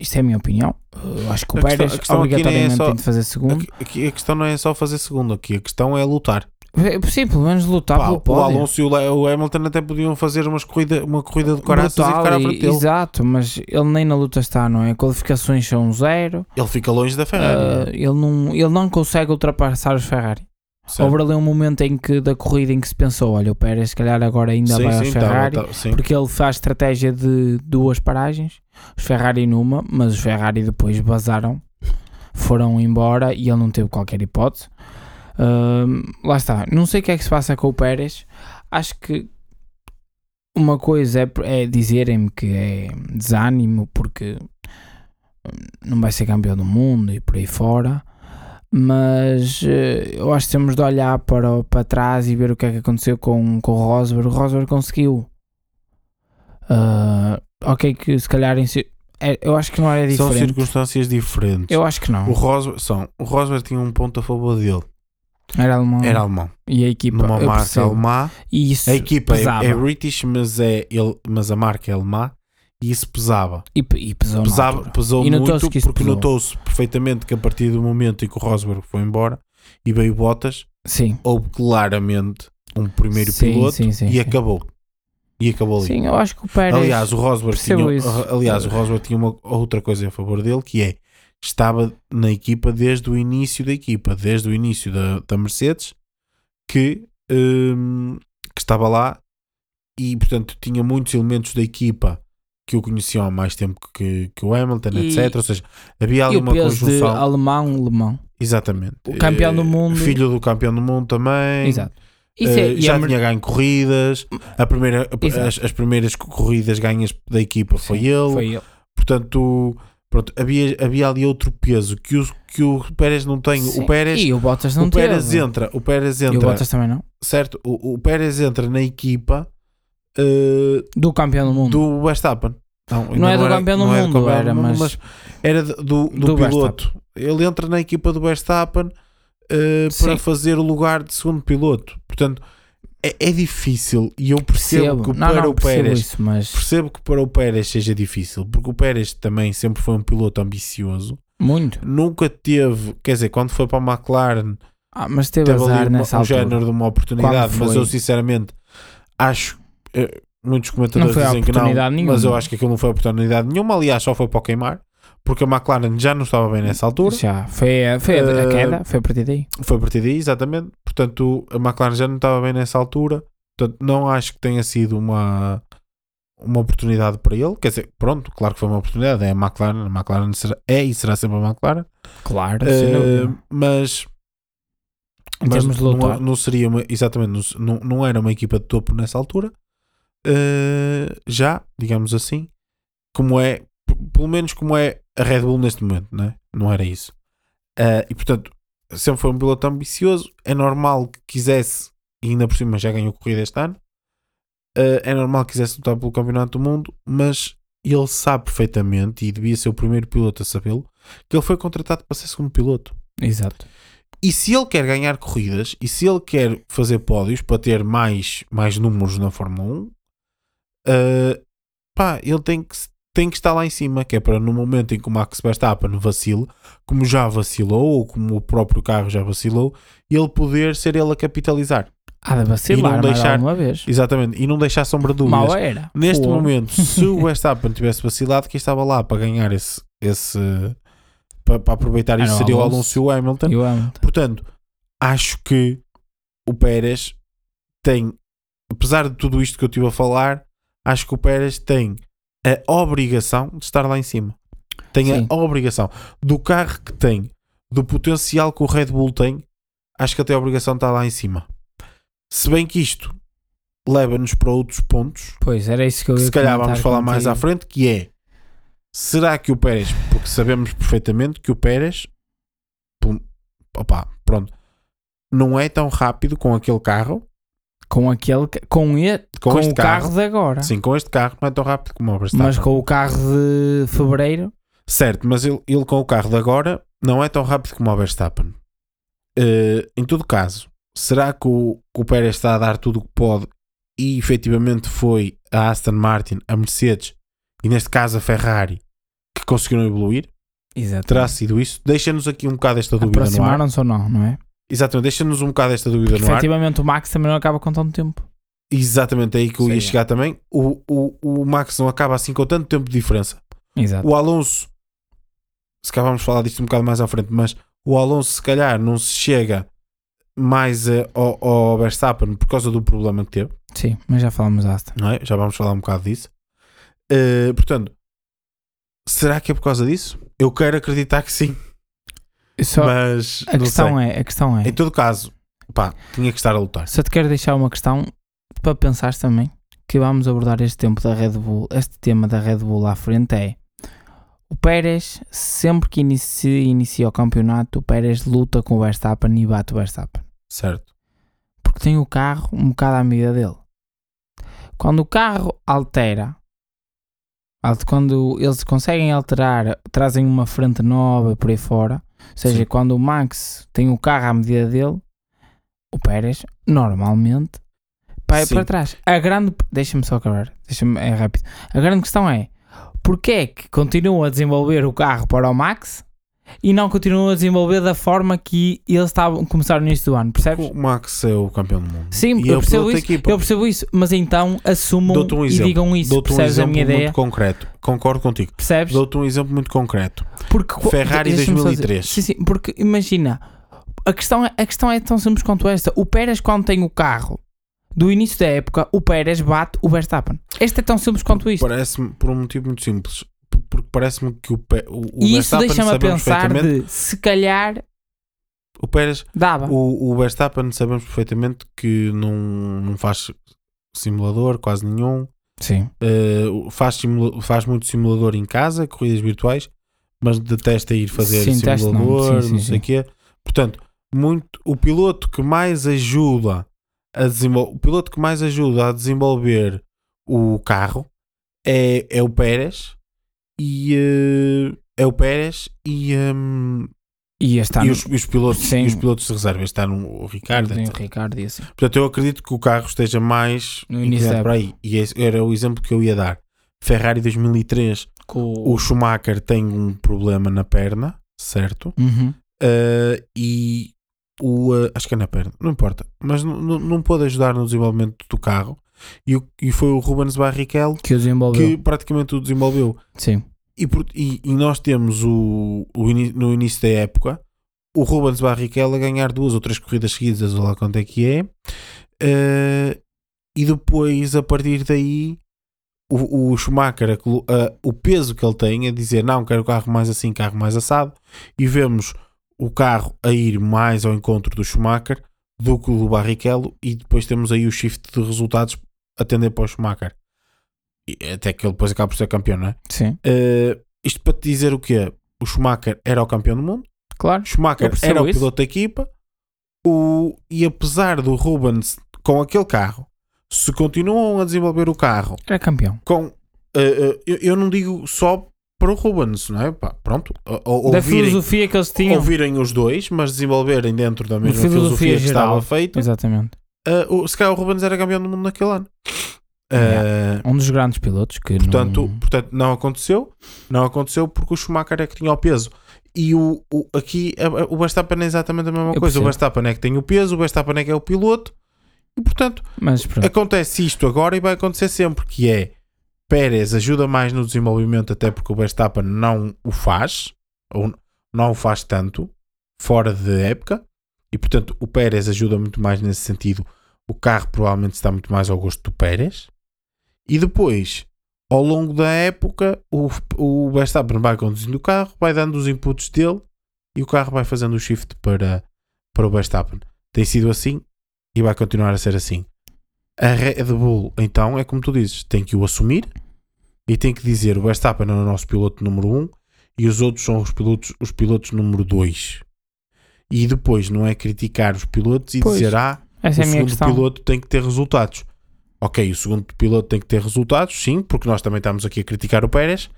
isto é a minha opinião. Eu acho que o A questão- Pérez a questão nem é obrigatoriamente só- tem de fazer segundo. Aqui, a questão não é só fazer segundo, aqui a questão é lutar. É, Sim, pelo menos lutar Pá, pelo o pódio. Alonso e o, o Hamilton até podiam fazer umas corrida, uma corrida de caraças e ficar à frente dele. Exato, mas ele nem na luta está, não é? Qualificações são zero. Ele fica longe da Ferrari. ah, é? ele, não, ele não consegue ultrapassar os Ferrari. Certo. Houve ali um momento em que da corrida em que se pensou, olha, o Pérez se calhar agora ainda sim, vai sim, aos tava- Ferrari, tava- sim. porque ele faz estratégia de duas paragens, os Ferrari numa, mas os Ferrari depois vazaram, foram embora e ele não teve qualquer hipótese. Ahm, lá está, não sei o que é que se passa com o Pérez, acho que uma coisa é, é dizerem-me que é desânimo porque hum, não vai ser campeão do mundo e por aí fora mas eh, eu acho que temos de olhar para, para trás e ver o que é que aconteceu com, com o Rosberg. O Rosberg conseguiu. Ah, ok, que se calhar em é, eu acho que não era São diferente. circunstâncias diferentes. Eu acho que não. O Rosberg, são, o Rosberg tinha um ponto a favor dele. Era alemão. Era alemão. E a equipa. Numa marca alemã. E isso A equipa é, é British, mas, é, ele, mas a marca é alemã. E isso pesava. E, e pesou Pesava, pesou E muito porque notou-se perfeitamente que a partir do momento em que o Rosberg foi embora e veio Bottas, Sim. houve claramente um primeiro Sim, piloto sim, sim, e acabou. E acabou ali. Sim, eu acho que o Pérez. aliás, o Rosberg tinha, isso. aliás, o Rosberg tinha uma outra coisa a favor dele que é estava na equipa desde o início da equipa, desde o início da, da Mercedes, que, hum, que estava lá e portanto tinha muitos elementos da equipa que o conheciam há mais tempo que, que o Hamilton, E- etc. Ou seja, havia ali uma peso de conjunção. alemão, alemão. Exatamente. O campeão do Eh, mundo. Filho do campeão do mundo também. Exato. É, Eh, e já a tinha ganho corridas. A primeira, as, as primeiras corridas ganhas da equipa foi Sim, ele. Foi ele. Portanto, pronto, havia, havia ali outro peso que o, que o Pérez não tem. Sim. O Pérez, E o Bottas não o Pérez teve. entra, o Pérez E o entra, Bottas também não. certo? O, o Pérez entra na equipa eh, Do campeão do mundo. do Verstappen. Não, Não é do era- campeão do mundo, campeão era, do mundo, mas- era de- do, do, Do piloto. Ele entra na equipa do Verstappen eh, para fazer o lugar de segundo piloto. Portanto, é, é difícil e eu percebo, que não, para não, o percebo Pérez isso, mas percebo que para o Pérez seja difícil, porque o Pérez também sempre foi um piloto ambicioso. muito. Nunca teve, quer dizer, quando foi para a McLaren, Ah, mas teve teve azar ali uma, um altura. género de uma oportunidade, mas eu sinceramente acho. Eh, muitos comentadores dizem que não, nenhuma. mas eu acho que aquilo não foi oportunidade nenhuma. Aliás, só foi para o queimar, porque a McLaren já não estava bem nessa altura. Já, foi, a- foi a, a Eh, queda, foi a partir daí. Foi a partir daí, exatamente. Portanto, a McLaren já não estava bem nessa altura. Portanto, não acho que tenha sido uma, uma oportunidade para ele. Quer dizer, pronto, claro que foi uma oportunidade. É a McLaren, a McLaren será- é e será sempre a McLaren. Claro, dúvida. mas mas não, lutar. não seria uma, exatamente, não, não era uma equipa de topo nessa altura. Eh, já, digamos assim, como é, pelo menos como é a Red Bull neste momento, não, é? não era isso. Eh, e portanto, sempre foi um piloto ambicioso. É normal que quisesse, e ainda por cima já ganhou corrida este ano. eh, é normal que quisesse lutar pelo Campeonato do Mundo, mas ele sabe perfeitamente, e devia ser o primeiro piloto a sabê-lo, que ele foi contratado para ser segundo piloto. Exato. E se ele quer ganhar corridas e se ele quer fazer pódios para ter mais, mais números na Fórmula 1, uh, pá, ele tem que, tem que estar lá em cima, que é para no momento em que o Max Verstappen vacile, como já vacilou, ou como o próprio carro já vacilou, ele poder ser ele a capitalizar. Há de vacilar E não deixar- alguma vez. Exatamente, e não deixar sombra de dúvidas. Mal era. Neste Fogo. momento, se o Verstappen tivesse vacilado, quem estava lá para ganhar esse. esse para, para aproveitar isso seria o Alonso. Alonso e o Hamilton. E o Hamilton. Portanto, acho que o Pérez tem, apesar de tudo isto que eu estive a falar, acho que o Pérez tem a obrigação de estar lá em cima. Tem Sim. a obrigação do carro que tem, do potencial que o Red Bull tem, acho que até a obrigação de estar lá em cima. Se bem que isto leva-nos para outros pontos Pois, era isso que eu ia se calhar vamos falar mais contigo. à frente, que é será que o Pérez, porque sabemos perfeitamente que o Pérez opa, pronto, não é tão rápido com aquele carro, Com aquele... Com, e, com, com, o carro, de agora. sim, com este carro não é tão rápido como o Verstappen. Mas com o carro de fevereiro... Certo, mas ele, ele com o carro de agora não é tão rápido como o Verstappen. Eh, em todo caso, será que o, que o Pérez está a dar tudo o que pode e efetivamente foi a Aston Martin, a Mercedes e neste caso a Ferrari que conseguiram evoluir? Exato. Terá sido isso? Deixa-nos aqui um bocado esta dúvida. Aproximaram-se ou não, não é? Exatamente, deixa-nos um bocado esta dúvida Porque, no ar. efetivamente o Max também não acaba com tanto tempo. Exatamente, é aí que eu ia Sim, é. chegar também. O, o, o Max não acaba assim com tanto tempo de diferença. Exato. O Alonso, se calhar vamos falar disto um bocado mais à frente, mas o Alonso se calhar não se chega mais eh, ao, ao Verstappen por causa do problema que teve, Sim, mas já falamos da Aston. não é? Já vamos falar um bocado disso. Eh, portanto, será que é por causa disso? Eu quero acreditar que sim, Só, mas a questão sei. é, a questão é, Em todo caso, pá, tinha que estar a lutar. só te quero deixar uma questão para pensar também, que vamos abordar este tempo da Red Bull, este tema da Red Bull à frente é o Pérez, sempre que inicia, inicia o campeonato, o Pérez luta com o Verstappen e bate o Verstappen. Certo. Porque tem o carro um bocado à medida dele. Quando o carro altera, alt- quando eles conseguem alterar, trazem uma frente nova por aí fora, ou seja, Sim. quando o Max tem o carro à medida dele, o Pérez, normalmente, vai Sim. para trás. A grande. Deixa-me só acabar, deixa-me, é rápido. A grande questão é: porque é que continuam a desenvolver o carro para o Max e não continuam a desenvolver da forma que eles estavam começaram no início do ano? Percebes? O Max é o campeão do mundo. Sim, E eu é percebo isso. Eu percebo isso, mas então assumam um e exemplo. digam isso. Dou-te um Percebes a exemplo minha ideia? muito concreto. Concordo contigo. Percebes? Dou-te um exemplo muito concreto. Porque Ferrari deixa-me só dizer- 2003. Sim, sim, porque imagina, a questão, é, a questão é tão simples quanto esta. O Pérez, quando tem o carro do início da época, o Pérez bate o Verstappen. Este é tão simples quanto isto. Parece-me por um motivo muito simples. Porque parece-me que o, Pe- o, o E isso Verstappen deixa-me a pensar de se calhar O Pérez, dava. o, o Verstappen sabemos perfeitamente que não, não faz simulador, quase nenhum. Sim. Uh, faz, simula- faz muito simulador em casa, corridas virtuais, mas detesta ir fazer Sim, teste não. simulador, Sim, não sim, sei o sim. quê. Portanto, muito, o piloto que mais ajuda a desenvolver, o piloto que mais ajuda a desenvolver o carro é, é o Pérez e uh, é o Pérez e, um, E este ano. e, os, e os pilotos Sim. e os pilotos de reserva está no o Ricardo tem o. Ricardo e assim. Portanto, eu acredito que o carro esteja mais No início para aí. E esse era o exemplo que eu ia dar. Ferrari 2003, Com o Schumacher tem um problema na perna, certo? Uhum. Uh, e o. uh, acho que é na perna, não importa. Mas não pôde ajudar no desenvolvimento do carro. E, o- e foi o Rubens Barrichello Que que praticamente o desenvolveu. Sim. E, por- e- e nós temos o, o ini- no início da época o Rubens Barrichello a ganhar duas ou três corridas seguidas, ou lá quanto é que é. Eh, e depois, a partir daí, o, o Schumacher, a a- o peso que ele tem, a dizer não, quero carro mais assim, carro mais assado, e vemos o carro a ir mais ao encontro do Schumacher do que o do Barrichello, e depois temos aí o shift de resultados a tender para o Schumacher. E até que ele depois acaba por ser campeão, não é? Sim. Uh, isto para te dizer o quê? O Schumacher era o campeão do mundo, Claro. o Schumacher era o isso. piloto da equipa, o, e apesar do Rubens com aquele carro, se continuam a desenvolver o carro Era campeão. com. uh, uh, eu, eu não digo só para o Rubens, não é? Pá, pronto. o- o- da ouvirem, filosofia que eles tinham. ouvirem os dois, mas desenvolverem dentro da mesma filosofia filosofia, que estava feita. Exatamente. Uh, o, se calhar o Rubens era campeão do mundo naquele ano. Uh. Um dos grandes pilotos que Portanto, não... portanto, não aconteceu. Não aconteceu porque o Schumacher é que tinha o peso. E o, o- aqui o Verstappen é exatamente a mesma Eu coisa. O percebo. Verstappen é que tem o peso, o Verstappen é que é o piloto E portanto, acontece isto agora e vai acontecer sempre, que é Pérez ajuda mais no desenvolvimento até porque o Verstappen não o faz, ou não o faz tanto, fora de época, e portanto o Pérez ajuda muito mais nesse sentido. O carro provavelmente está muito mais ao gosto do Pérez. E depois, ao longo da época, o, o Verstappen vai conduzindo o carro, vai dando os inputs dele e o carro vai fazendo o shift para, para o Verstappen. Tem sido assim e vai continuar a ser assim. A Red Bull, então, é como tu dizes, tem que o assumir e tem que dizer o Verstappen é o nosso piloto número 1 um, e os outros são os pilotos, os pilotos número 2. E depois não é criticar os pilotos e Pois, dizer ah, Essa o é a minha segundo questão. piloto tem que ter resultados. Ok, o segundo piloto tem que ter resultados, sim, porque nós também estamos aqui a criticar o Pérez,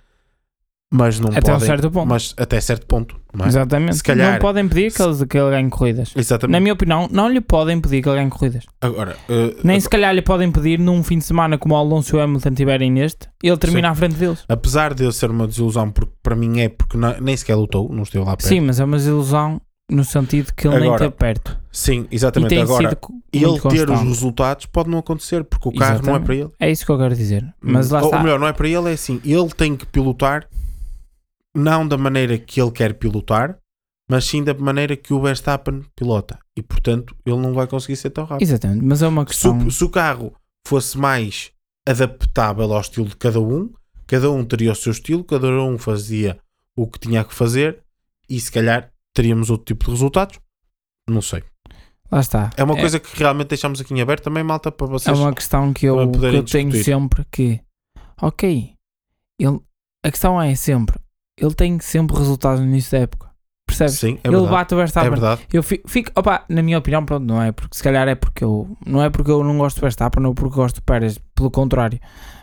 mas não Até um podem, certo ponto. mas até certo ponto, não é? Exatamente. Se calhar- Não podem pedir que ele, que ele ganhe corridas. Exatamente. Na minha opinião, não lhe podem pedir que ele ganhe corridas. Agora, eh, Nem se calhar lhe podem pedir num fim de semana como o Alonso e o Hamilton tiverem neste, ele termina à frente deles. apesar de eu ser uma desilusão, porque para mim é porque não- nem sequer lutou, não esteve lá perto. Sim, mas é uma ilusão no sentido que ele nem Agora, esteve perto. Sim, E exatamente. tem Agora, ele ter os resultados pode não acontecer, porque o carro não é Exatamente. para ele. É isso que eu quero dizer. Mas lá Ou está. melhor, não é para ele, é assim, ele tem que pilotar não da maneira que ele quer pilotar, mas sim da maneira que o Verstappen pilota. E portanto, ele não vai conseguir ser tão rápido. Exatamente. Mas é uma Se, questão. o- se o carro fosse mais adaptável ao estilo de cada um, cada um teria o seu estilo, cada um fazia o que tinha que fazer e se calhar teríamos outro tipo de resultados. Não sei. Lá está. É uma coisa que realmente deixamos aqui em aberto também, malta, para É vocês. uma questão que eu, que eu tenho sempre que, ok, ele, a questão é sempre, ele tem sempre resultados no início da época. Percebes? Sim, é ele verdade. bate o É Verstappen. verdade. eu fico, fico, opa, na minha opinião, pronto, não é porque se calhar é porque eu não é porque eu não gosto do Verstappen ou porque gosto do Pérez, pelo contrário.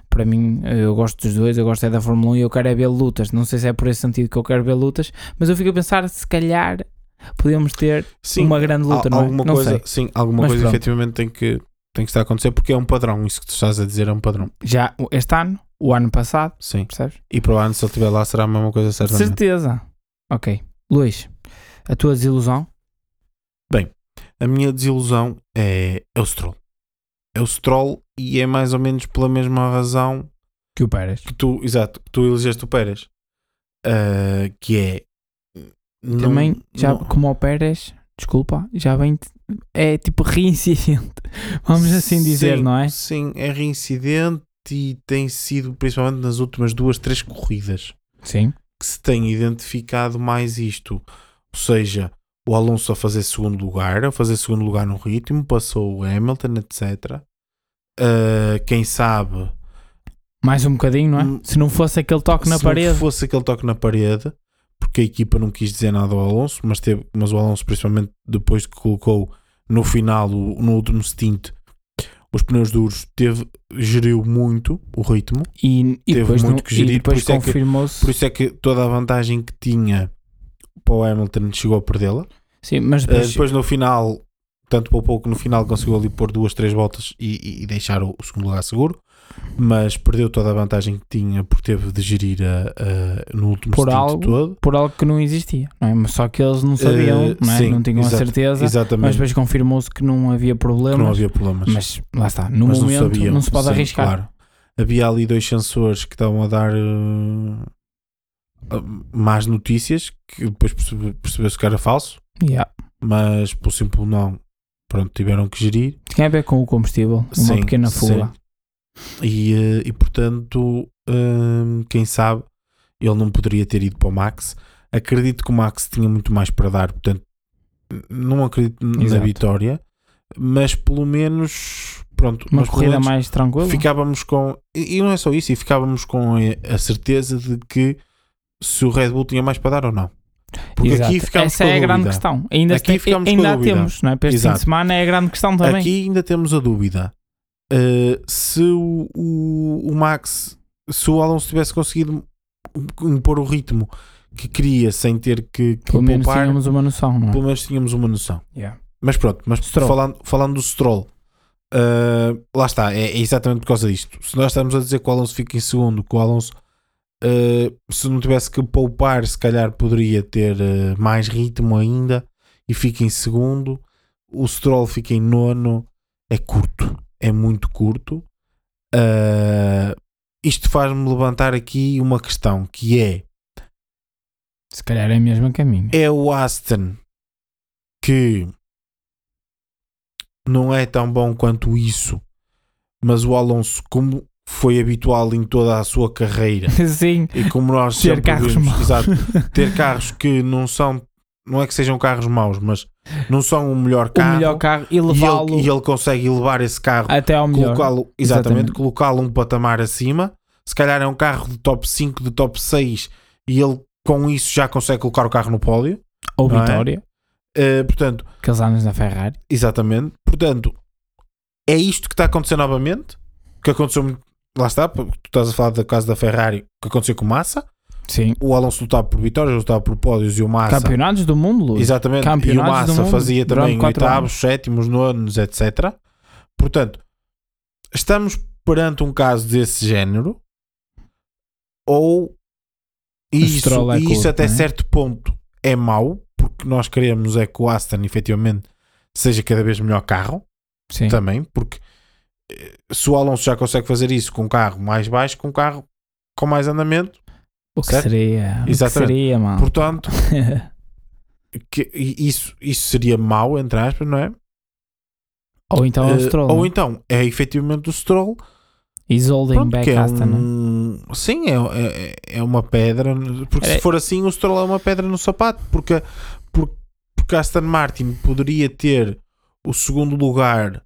Para mim, eu gosto dos dois, eu gosto é da Fórmula 1 e eu quero é ver lutas. Não sei se é por esse sentido que eu quero ver lutas, mas eu fico a pensar se calhar podíamos ter Sim, uma grande luta, al- não é? alguma Não coisa, sei. sim, alguma Mas coisa pronto. efetivamente tem que, tem que estar a acontecer porque é um padrão. Isso que tu estás a dizer é um padrão. Já este ano, o ano passado, Sim. percebes? E para o ano, se ele estiver lá, será a mesma coisa, certamente. Certeza. Ok. Luís, a tua desilusão? A minha desilusão é, é o Stroll. É o Stroll e é mais ou menos pela mesma razão Que o Pérez. que tu, exato, que tu elegeste o Pérez. Ah, que é. não- Também, já não- como o Pérez, desculpa, já vem. É tipo reincidente. Vamos assim dizer, Sim, não é? Sim, é reincidente e tem sido, principalmente nas últimas duas, três corridas. Sim. que se tem identificado mais isto. Ou seja, o Alonso a fazer segundo lugar, a fazer segundo lugar no ritmo, passou o Hamilton, etc. Uh, quem sabe Mais um bocadinho, não é? Hum, Se não fosse aquele toque na se não parede. fosse aquele toque na parede, porque a equipa não quis dizer nada ao Alonso, mas, teve, mas o Alonso, principalmente depois que colocou no final, o- no último stint, os pneus duros, teve, geriu muito o ritmo. E, e teve muito não- que gerir, e depois isso é confirmou-se. Por isso é que toda a vantagem que tinha para o Hamilton chegou a perdê-la. Sim, mas Uh, depois, depois no final, tanto por pouco, no final conseguiu ali pôr duas, três voltas e, e- deixar o, o segundo lugar seguro, mas perdeu toda a vantagem que tinha porque teve de gerir a, a- no último Por algo, todo. por algo que não existia, não é? Mas só que eles não sabiam, Uh, não, é? sim, não tinham exato, a certeza. Mas Exatamente, depois confirmou-se que não havia problemas. que não havia problemas. Mas lá está, no Mas momento não, sabiam, se pode sim, arriscar. Claro. Havia ali dois sensores que estavam a dar uh, uh, más notícias que depois percebe- percebeu-se que era falso, Yeah. mas por simples não, pronto, tiveram que gerir. Tinha a ver com o combustível, uma Sim, pequena fuga. E, eh, e portanto, hum, quem sabe, ele não poderia ter ido para o Max. Acredito que o Max tinha muito mais para dar, portanto, não acredito na Exato. vitória, mas pelo menos, pronto, Uma corrida mais tranquila. ficávamos com, e não é só isso, e ficávamos com a certeza de que se o Red Bull tinha mais para dar ou não. Porque Exato. aqui ficámos Essa é a a grande questão. Ainda, Aqui tem- ainda temos, não é? Para este fim Exato. de semana é a grande questão também. Aqui ainda temos a dúvida. Uh, se o, o, o Max, se o Alonso tivesse conseguido impor o ritmo que queria sem ter que, que Pelo menos poupar, tínhamos uma noção, não é? pelo menos tínhamos uma noção. Yeah. Mas pronto, mas Stroll. falando, falando do Stroll, uh, lá está, é, é exatamente por causa disto. Se nós estamos a dizer que o Alonso fica em segundo, que o Alonso, uh, se não tivesse que poupar, se calhar poderia ter uh, mais ritmo ainda e fica em segundo. O Stroll fica em nono é curto, é muito curto. Uh, isto faz-me levantar aqui uma questão que é Se calhar é mesmo a caminho. é o Aston que não é tão bom quanto isso, mas o Alonso, como foi habitual em toda a sua carreira, Sim, e como nós Ter sempre carros vimos, maus. exato, ter carros que não são, não é que sejam carros maus, mas não são o melhor o carro, melhor carro e e, levá-lo ele, e ele consegue elevar esse carro, até ao melhor. colocá-lo, exatamente, Exatamente. colocá-lo um patamar acima. Se calhar é um carro de top 5, de top 6, e ele com isso já consegue colocar o carro no pódio. Ou é? Vitória, Uh, portanto, aqueles anos na Ferrari. Exatamente. Portanto, é isto que está a acontecer novamente. Que aconteceu muito. Lá está, porque tu estás a falar do caso da Ferrari, que aconteceu com o Massa. Sim. O Alonso lutava por vitórias, lutava por pódios e o Massa. Campeonatos do mundo, Luís. Exatamente. E o Campeonatos Massa fazia também oitavos, sétimos, nonos, etc. Portanto, estamos perante um caso desse género ou isso, é isso curto, até não é? certo ponto é mau, porque nós queremos é que o Aston efetivamente seja cada vez melhor carro Sim. também, porque se o Alonso já consegue fazer isso com um carro mais baixo, com um carro com mais andamento, O que certo? seria? O que Exatamente. seria, mano? portanto, que isso, isso seria mau, entre aspas, não é? ou então é o Eh, Stroll. ou não? então é efetivamente o Stroll, He's holding pronto, back é um, sim, é, é, é uma pedra, porque É- se for assim, o Stroll é uma pedra no sapato, porque, porque, porque Aston Martin poderia ter o segundo lugar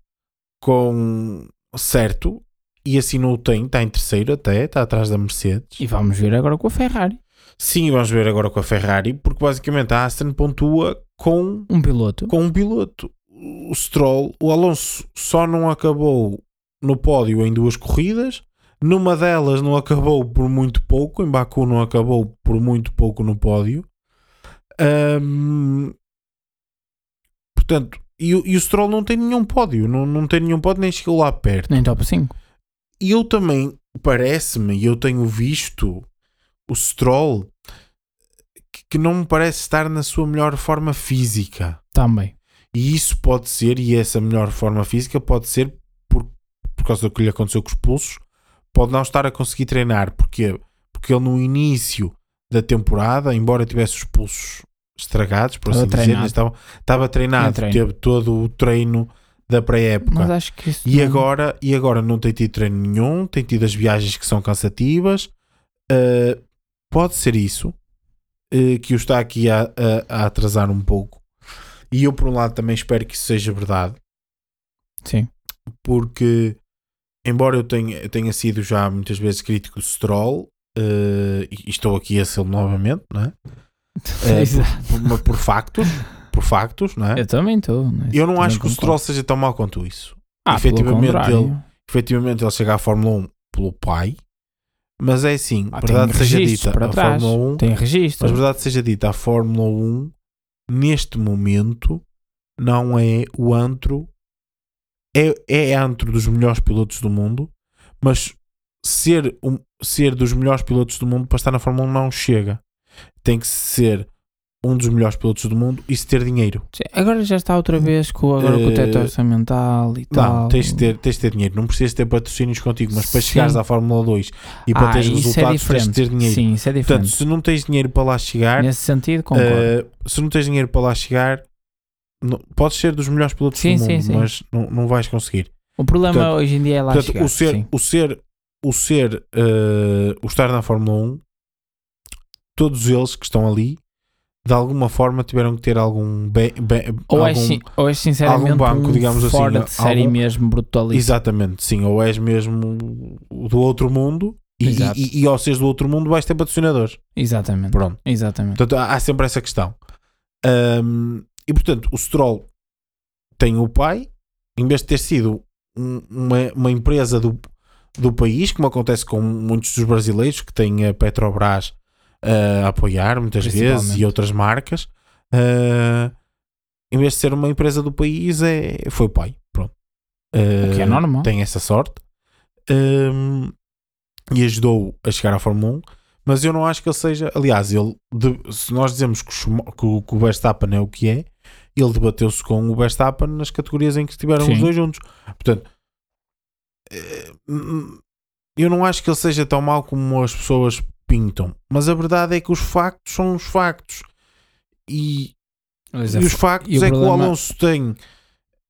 com certo, e assim não o tem, está em terceiro até, está atrás da Mercedes. E vamos ver agora com a Ferrari. Sim, vamos ver agora com a Ferrari, porque basicamente a Aston pontua com, Um piloto. com um piloto. O Stroll, o Alonso só não acabou no pódio em duas corridas. Numa delas não acabou por muito pouco, em Baku não acabou por muito pouco no pódio. Portanto, e, o- e o Stroll não tem nenhum pódio, não, não tem nenhum pódio, nem chegou lá perto. Nem top 5. E eu também, parece-me, e eu tenho visto o Stroll que, que não me parece estar na sua melhor forma física. Também. E isso pode ser, e essa melhor forma física pode ser por, por causa do que lhe aconteceu com os pulsos, pode não estar a conseguir treinar. Porquê? Porque ele no início da temporada, embora tivesse os pulsos estragados, por Estava assim dizer, estava, estava treinado, teve todo o treino da pré-época. Mas acho que isso E não- agora, e agora não tem tido treino nenhum, tem tido as viagens que são cansativas. Uh, pode ser isso uh, que o está aqui a, a- a atrasar um pouco. E eu, por um lado, também espero que isso seja verdade, Sim. porque, embora eu tenha, eu tenha sido já muitas vezes crítico do Stroll, uh, e e estou aqui a ser novamente, não é? Exato. por, por- por factos, por factos, não é? Eu também estou. Eu não acho que o Stroll seja tão mau quanto isso. ah, efetivamente, ele- efetivamente ele chega à Fórmula 1 pelo pai, mas é assim, Ah, verdade seja dita, para a trás. Fórmula 1, Tem registro. mas verdade seja dita, a Fórmula 1 neste momento não é o antro, é, é antro dos melhores pilotos do mundo, mas ser, um, ser dos melhores pilotos do mundo para estar na Fórmula 1 não chega. Tem que ser um dos melhores pilotos do mundo e se ter dinheiro. Sim, Agora já está outra vez com, agora com o teto Eh, orçamental e tal. Não, tens de, ter, tens de ter dinheiro. Não precisas ter patrocínios contigo, mas para Sim. chegares à Fórmula 2 e para ah, teres é resultados, tens diferente. de ter dinheiro. Sim, isso é Portanto, diferente. se não tens dinheiro para lá chegar, Nesse sentido, concordo. eh, se não tens dinheiro para lá chegar, não- podes ser dos melhores pilotos Sim, do sim, mundo, sim. mas não, não vais conseguir. o problema portanto- hoje em dia é lá Portanto, chegar. o ser, sim. o ser, o ser, eh, o estar na Fórmula 1, todos eles que estão ali, de alguma forma tiveram que ter algum, be- be- Ou, algum sin- ou és sinceramente algum banco, um digamos assim, fora de série algum- mesmo brutalista. Exatamente, sim, ou és mesmo do outro mundo e, e, e ao seres do outro mundo vais ter patrocinadores. Exatamente. Pronto. Exatamente. Portanto, há, sempre essa questão. Ahm, e portanto, o Stroll tem o pai, em vez de ter sido um- uma, uma empresa do, do país, como acontece com muitos dos brasileiros que têm a Petrobras ah, a apoiar muitas vezes e outras marcas, ah, em vez de ser uma empresa do país, é, foi o pai. Pronto. O que é Ah, normal. Tem essa sorte. Ahm, e ajudou a chegar à Fórmula 1 mas eu não acho que ele seja. Aliás, ele, de- se nós dizemos que o, que que o Verstappen é o que é, ele debateu-se com o Verstappen nas categorias em que estiveram Sim. os dois juntos. Portanto, eh, hum, eu não acho que ele seja tão mau como as pessoas pintam, mas a verdade é que os factos são os factos. E, Mas e é os factos e é que o problema- Alonso tem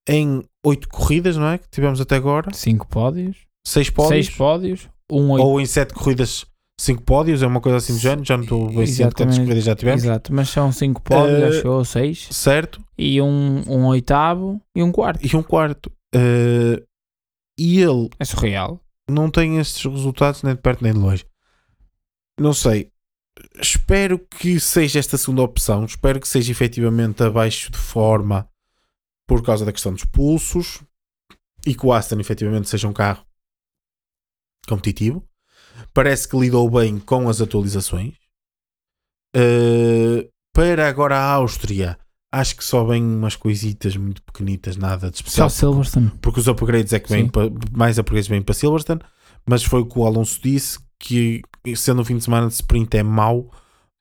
em oito corridas, não é? Que tivemos até agora, Cinco pódios, seis pódios, seis pódios, um oito. ou em sete corridas, cinco pódios, é uma coisa assim do género. Já não estou bem ciente quantas corridas já tivemos, Exato, mas são cinco pódios, acho eu, ou seis. certo? E um, um oitavo e um quarto. E um quarto. Eh, e ele É surreal. não tem estes resultados nem de perto nem de longe. Não sei. Espero que seja esta segunda opção. Espero que seja efetivamente abaixo de forma por causa da questão dos pulsos e que o Aston efetivamente seja um carro competitivo. Parece que lidou bem com as atualizações. Uh, para agora a Áustria, acho que só vem umas coisitas muito pequenitas, nada de Só especial Silverstone. porque os upgrades é que vêm mais upgrades vêm para Silverstone, mas foi o que o Alonso disse que sendo um fim de semana de sprint é mau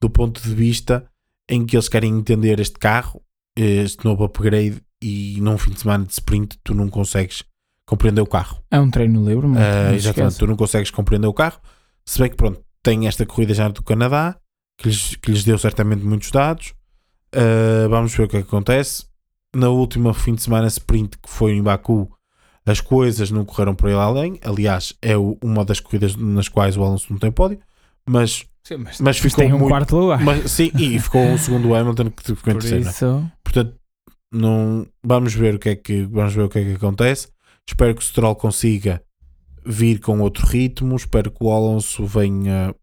do ponto de vista em que eles querem entender este carro, este novo upgrade e num fim de semana de sprint tu não consegues compreender o carro. É um treino livre, mas Ah, não se exatamente, tu não consegues compreender o carro. Se bem que pronto, tem esta corrida já do Canadá que lhes, que lhes deu certamente muitos dados. Ah, vamos ver o que é que acontece. Na última fim de semana sprint que foi em Baku, as coisas não correram por ele além. Aliás, é o- uma das corridas nas quais o Alonso não tem pódio, mas, Sim, mas, mas ficou tem um muito. quarto lugar. Mas, sim, e ficou um segundo Hamilton que ficou em Por terceiro. né? isso, Portanto, não, vamos ver o que é que vamos ver o que é que acontece. Espero que o Stroll consiga vir com outro ritmo. Espero que o Alonso venha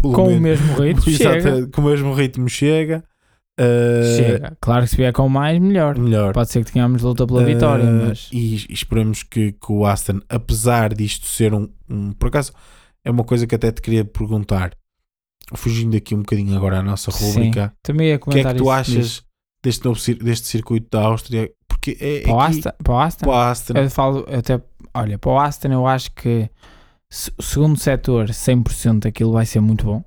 com o menos- mesmo ritmo, Exato, com o mesmo ritmo chega. Uh, Chega. Claro que se vier com mais, melhor. Melhor. Pode ser que tenhamos luta pela Uh, vitória, mas e, e esperemos que, que o Aston, apesar disto ser um, um- Por acaso, é uma coisa que até te queria perguntar. Fugindo aqui um bocadinho agora à nossa rubrica. também ia O que é comentar que tu achas disso. deste, novo, deste circuito da Áustria? Porque é, Para o aqui- Aston, para o Aston, para o Aston. eu falo eu até, olha, para o Aston eu acho que segundo setor 100% aquilo vai ser muito bom.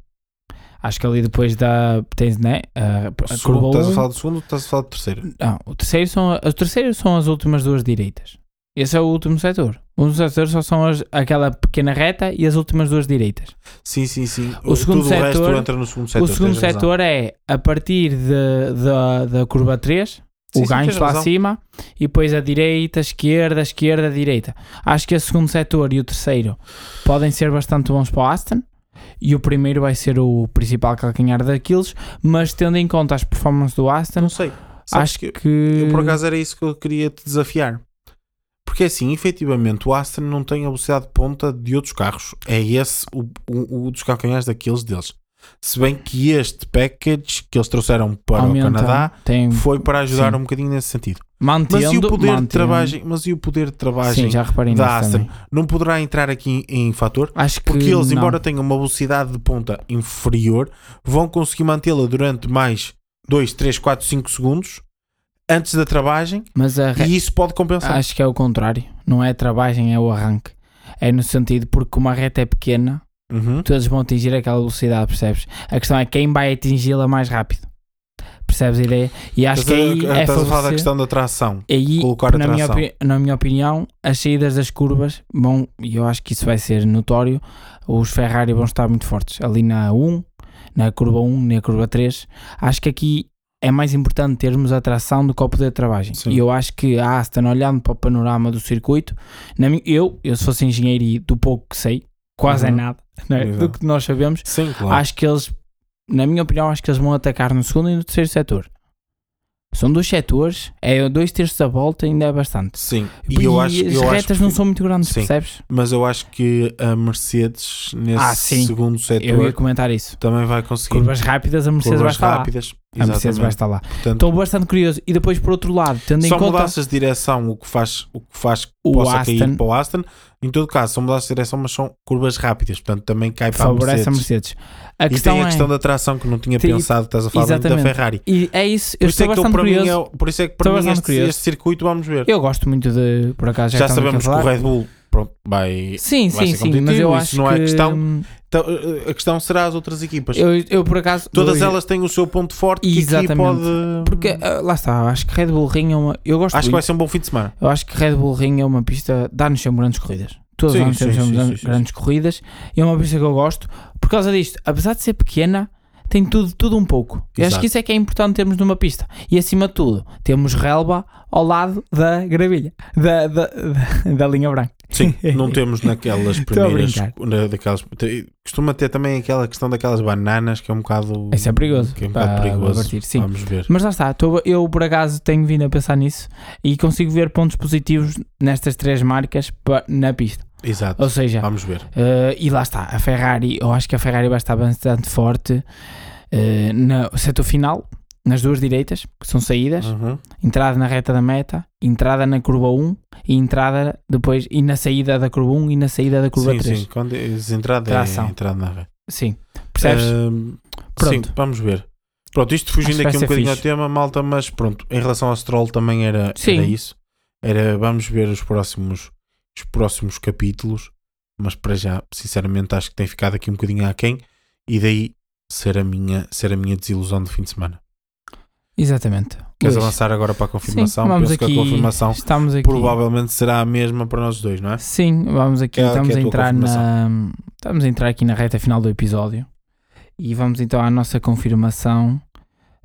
Acho que ali depois da tens, né, a, a Segundo, curva estás a 1, falar do segundo ou estás a falar do terceiro? Não, o terceiro são, o terceiro são as últimas duas direitas. Esse é o último setor. O último setor só são as, aquela pequena reta e as últimas duas direitas. Sim, sim, sim. O segundo Tudo o resto setor- entra no segundo setor. o segundo setor é a partir da da curva 3, Sim, o gancho lá acima, e depois a direita, esquerda, esquerda, direita. Acho que o segundo setor e o terceiro podem ser bastante bons para o Aston. E o primeiro vai ser o principal calcanhar daqueles, mas tendo em conta as performances do Aston, Não sei. Sabes acho que que. eu por acaso era isso que eu queria te desafiar. Porque assim, efetivamente, o Aston não tem a velocidade de ponta de outros carros. É esse o, o, o dos calcanhares daqueles deles. Se bem que este package que eles trouxeram para aumenta, o Canadá tem, foi para ajudar Sim. um bocadinho nesse sentido. Mantendo, Mas e o poder de mantendo. travagem? Mas e o poder de travagem Sim, já reparei da Aston não poderá entrar aqui em, em fator? Acho que Porque eles, não. embora tenham uma velocidade de ponta inferior, vão conseguir mantê-la durante mais 2, 3, 4, 5 segundos antes da travagem Mas re- e isso pode compensar. acho que é o contrário. Não é a travagem, é o arranque. É no sentido porque uma reta é pequena, Uhum. todos vão atingir aquela velocidade, percebes? A questão é quem vai atingi-la mais rápido. Percebes a ideia? E acho que aí a- é estás a falar da questão da tração. aí, colocar na, minha tração. na minha opinião, as saídas das curvas vão, e eu acho que isso vai ser notório, os Ferrari vão estar muito fortes. Ali na 1, na curva 1, na curva 3. Acho que aqui é mais importante termos a tração do que o poder de travagem. E eu acho que a Aston, olhando para o panorama do circuito, eu, eu se fosse engenheiro e do pouco que sei, quase é Uhum. nada, é? do Exato. que nós sabemos, Sim, claro. acho que eles, na minha opinião, acho que eles vão atacar no segundo e no terceiro setor. São dois setores, é dois terços da volta, ainda é bastante. Sim. E eu acho, as eu acho retas que- não são muito grandes, Sim. percebes? Mas eu acho que a Mercedes, nesse Ah, segundo Eu setor, ia comentar isso. também vai conseguir Curvas rápidas, a Mercedes vai curvas estar rápidas. lá. A Mercedes vai estar lá. Portanto, Estou bastante curioso. E depois, por outro lado, tendo em conta mudanças de direção o que faz, o que faz que o possa Aston, cair para o Aston. Em todo caso, são mudanças de direção, mas são curvas rápidas. Portanto, também cai para a favorece a Mercedes. Mercedes. A E tem a é, questão da tração que não tinha Tem- pensado, estás a falar muito da. Ferrari. e é isso, Por eu isso, é estou que eu, para mim, curioso. é, por isso é que Estou para mim bastante este, este circuito vamos ver. Eu gosto muito de, por acaso, já, Já sabemos que o. Red Bull pronto, vai. Sim, vai sim, ser sim, mas competitivo, eu isso acho não é que questão. Então, eh, a questão será as outras equipas. Eu, eu por acaso. Todas eu- elas têm o seu ponto forte Exatamente. pode. Porque ah, lá está, acho que Red Bull Ring é uma. Eu gosto Acho que vai ser um bom fim de semana. Eu acho que Red Bull Ring é uma pista. Dá-nos sempre grandes corridas. Todos Sim, os anos sim, temos sim, grandes corridas. E é uma pista que eu gosto. Por causa disto, apesar de ser pequena, tem tudo, tudo um pouco. Eu acho que isso é que é importante termos numa pista. E acima de tudo, temos relva ao lado da gravilha, da, da, da, da linha branca. Sim, não temos naquelas primeiras. na- daquelas, costuma ter também aquela questão daquelas bananas que é um bocado. Isso é perigoso. Que é um bocado para perigoso. partir, sim. Vamos ver. Mas lá está, tô- eu por acaso tenho vindo a pensar nisso e consigo ver pontos positivos nestas três marcas na pista. Exato. Ou seja, Vamos ver. Uh, e lá está, a Ferrari, eu acho que a Ferrari vai estar bastante forte uh, no setor final, nas duas direitas, que são saídas, Uhum. entrada na reta da meta, entrada na curva 1 e entrada depois, e na saída da curva 1 e na saída da curva Sim, 3. sim. Quando é entrada Tração. é entrada na rede. Sim. Percebes? Ahm, Pronto. Sim, vamos ver. Pronto, isto fugindo aqui um bocadinho ao fixe. tema, malta, mas pronto, em relação ao Stroll também era, Sim. era isso. Era, vamos ver os próximos, os próximos capítulos, mas para já, sinceramente, acho que tem ficado aqui um bocadinho aquém e daí ser a minha, ser a minha desilusão de fim de semana. Exatamente. Queres Luís, avançar agora para a confirmação? Sim, vamos Penso aqui, que a confirmação estamos aqui. provavelmente será a mesma para nós dois, não é? Sim, vamos aqui, é- estamos é a entrar na estamos a entrar aqui na reta final do episódio e vamos então à nossa confirmação.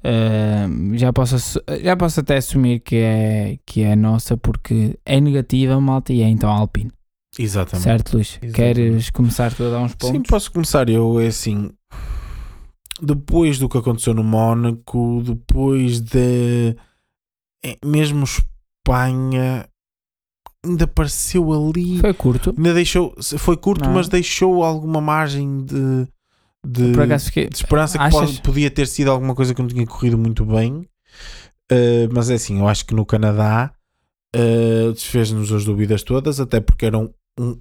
Uh, já posso já posso até assumir que é que é nossa porque é negativa, malta, e é então a Alpine. Exatamente. Certo, Luís? Exatamente. Queres começar tu a dar uns Sim, pontos? posso começar. Eu, é assim, depois do que aconteceu no Mónaco, depois de é, mesmo Espanha, ainda pareceu ali. Foi curto. Ainda deixou, foi curto, Não. mas deixou alguma margem de, de, fiquei. de esperança que Achas? pode- podia ter sido alguma coisa que não tinha corrido muito bem. Uh, mas é assim, eu acho que no Canadá uh, desfez-nos as dúvidas todas, até porque era um, um,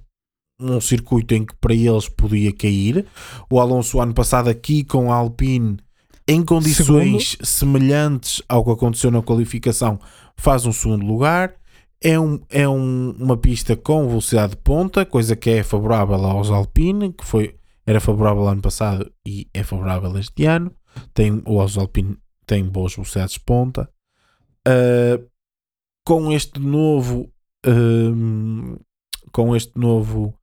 um circuito em que para eles podia cair. O Alonso, ano passado, aqui com a Alpine, em condições semelhantes ao que aconteceu na qualificação, faz um segundo lugar. É, um, é um- uma pista com velocidade de ponta, coisa que é favorável aos Alpine, que foi, era favorável ano passado e é favorável este ano. Tem, o aos Alpine tem boas velocidades de ponta. Uh, com este novo um, com este novo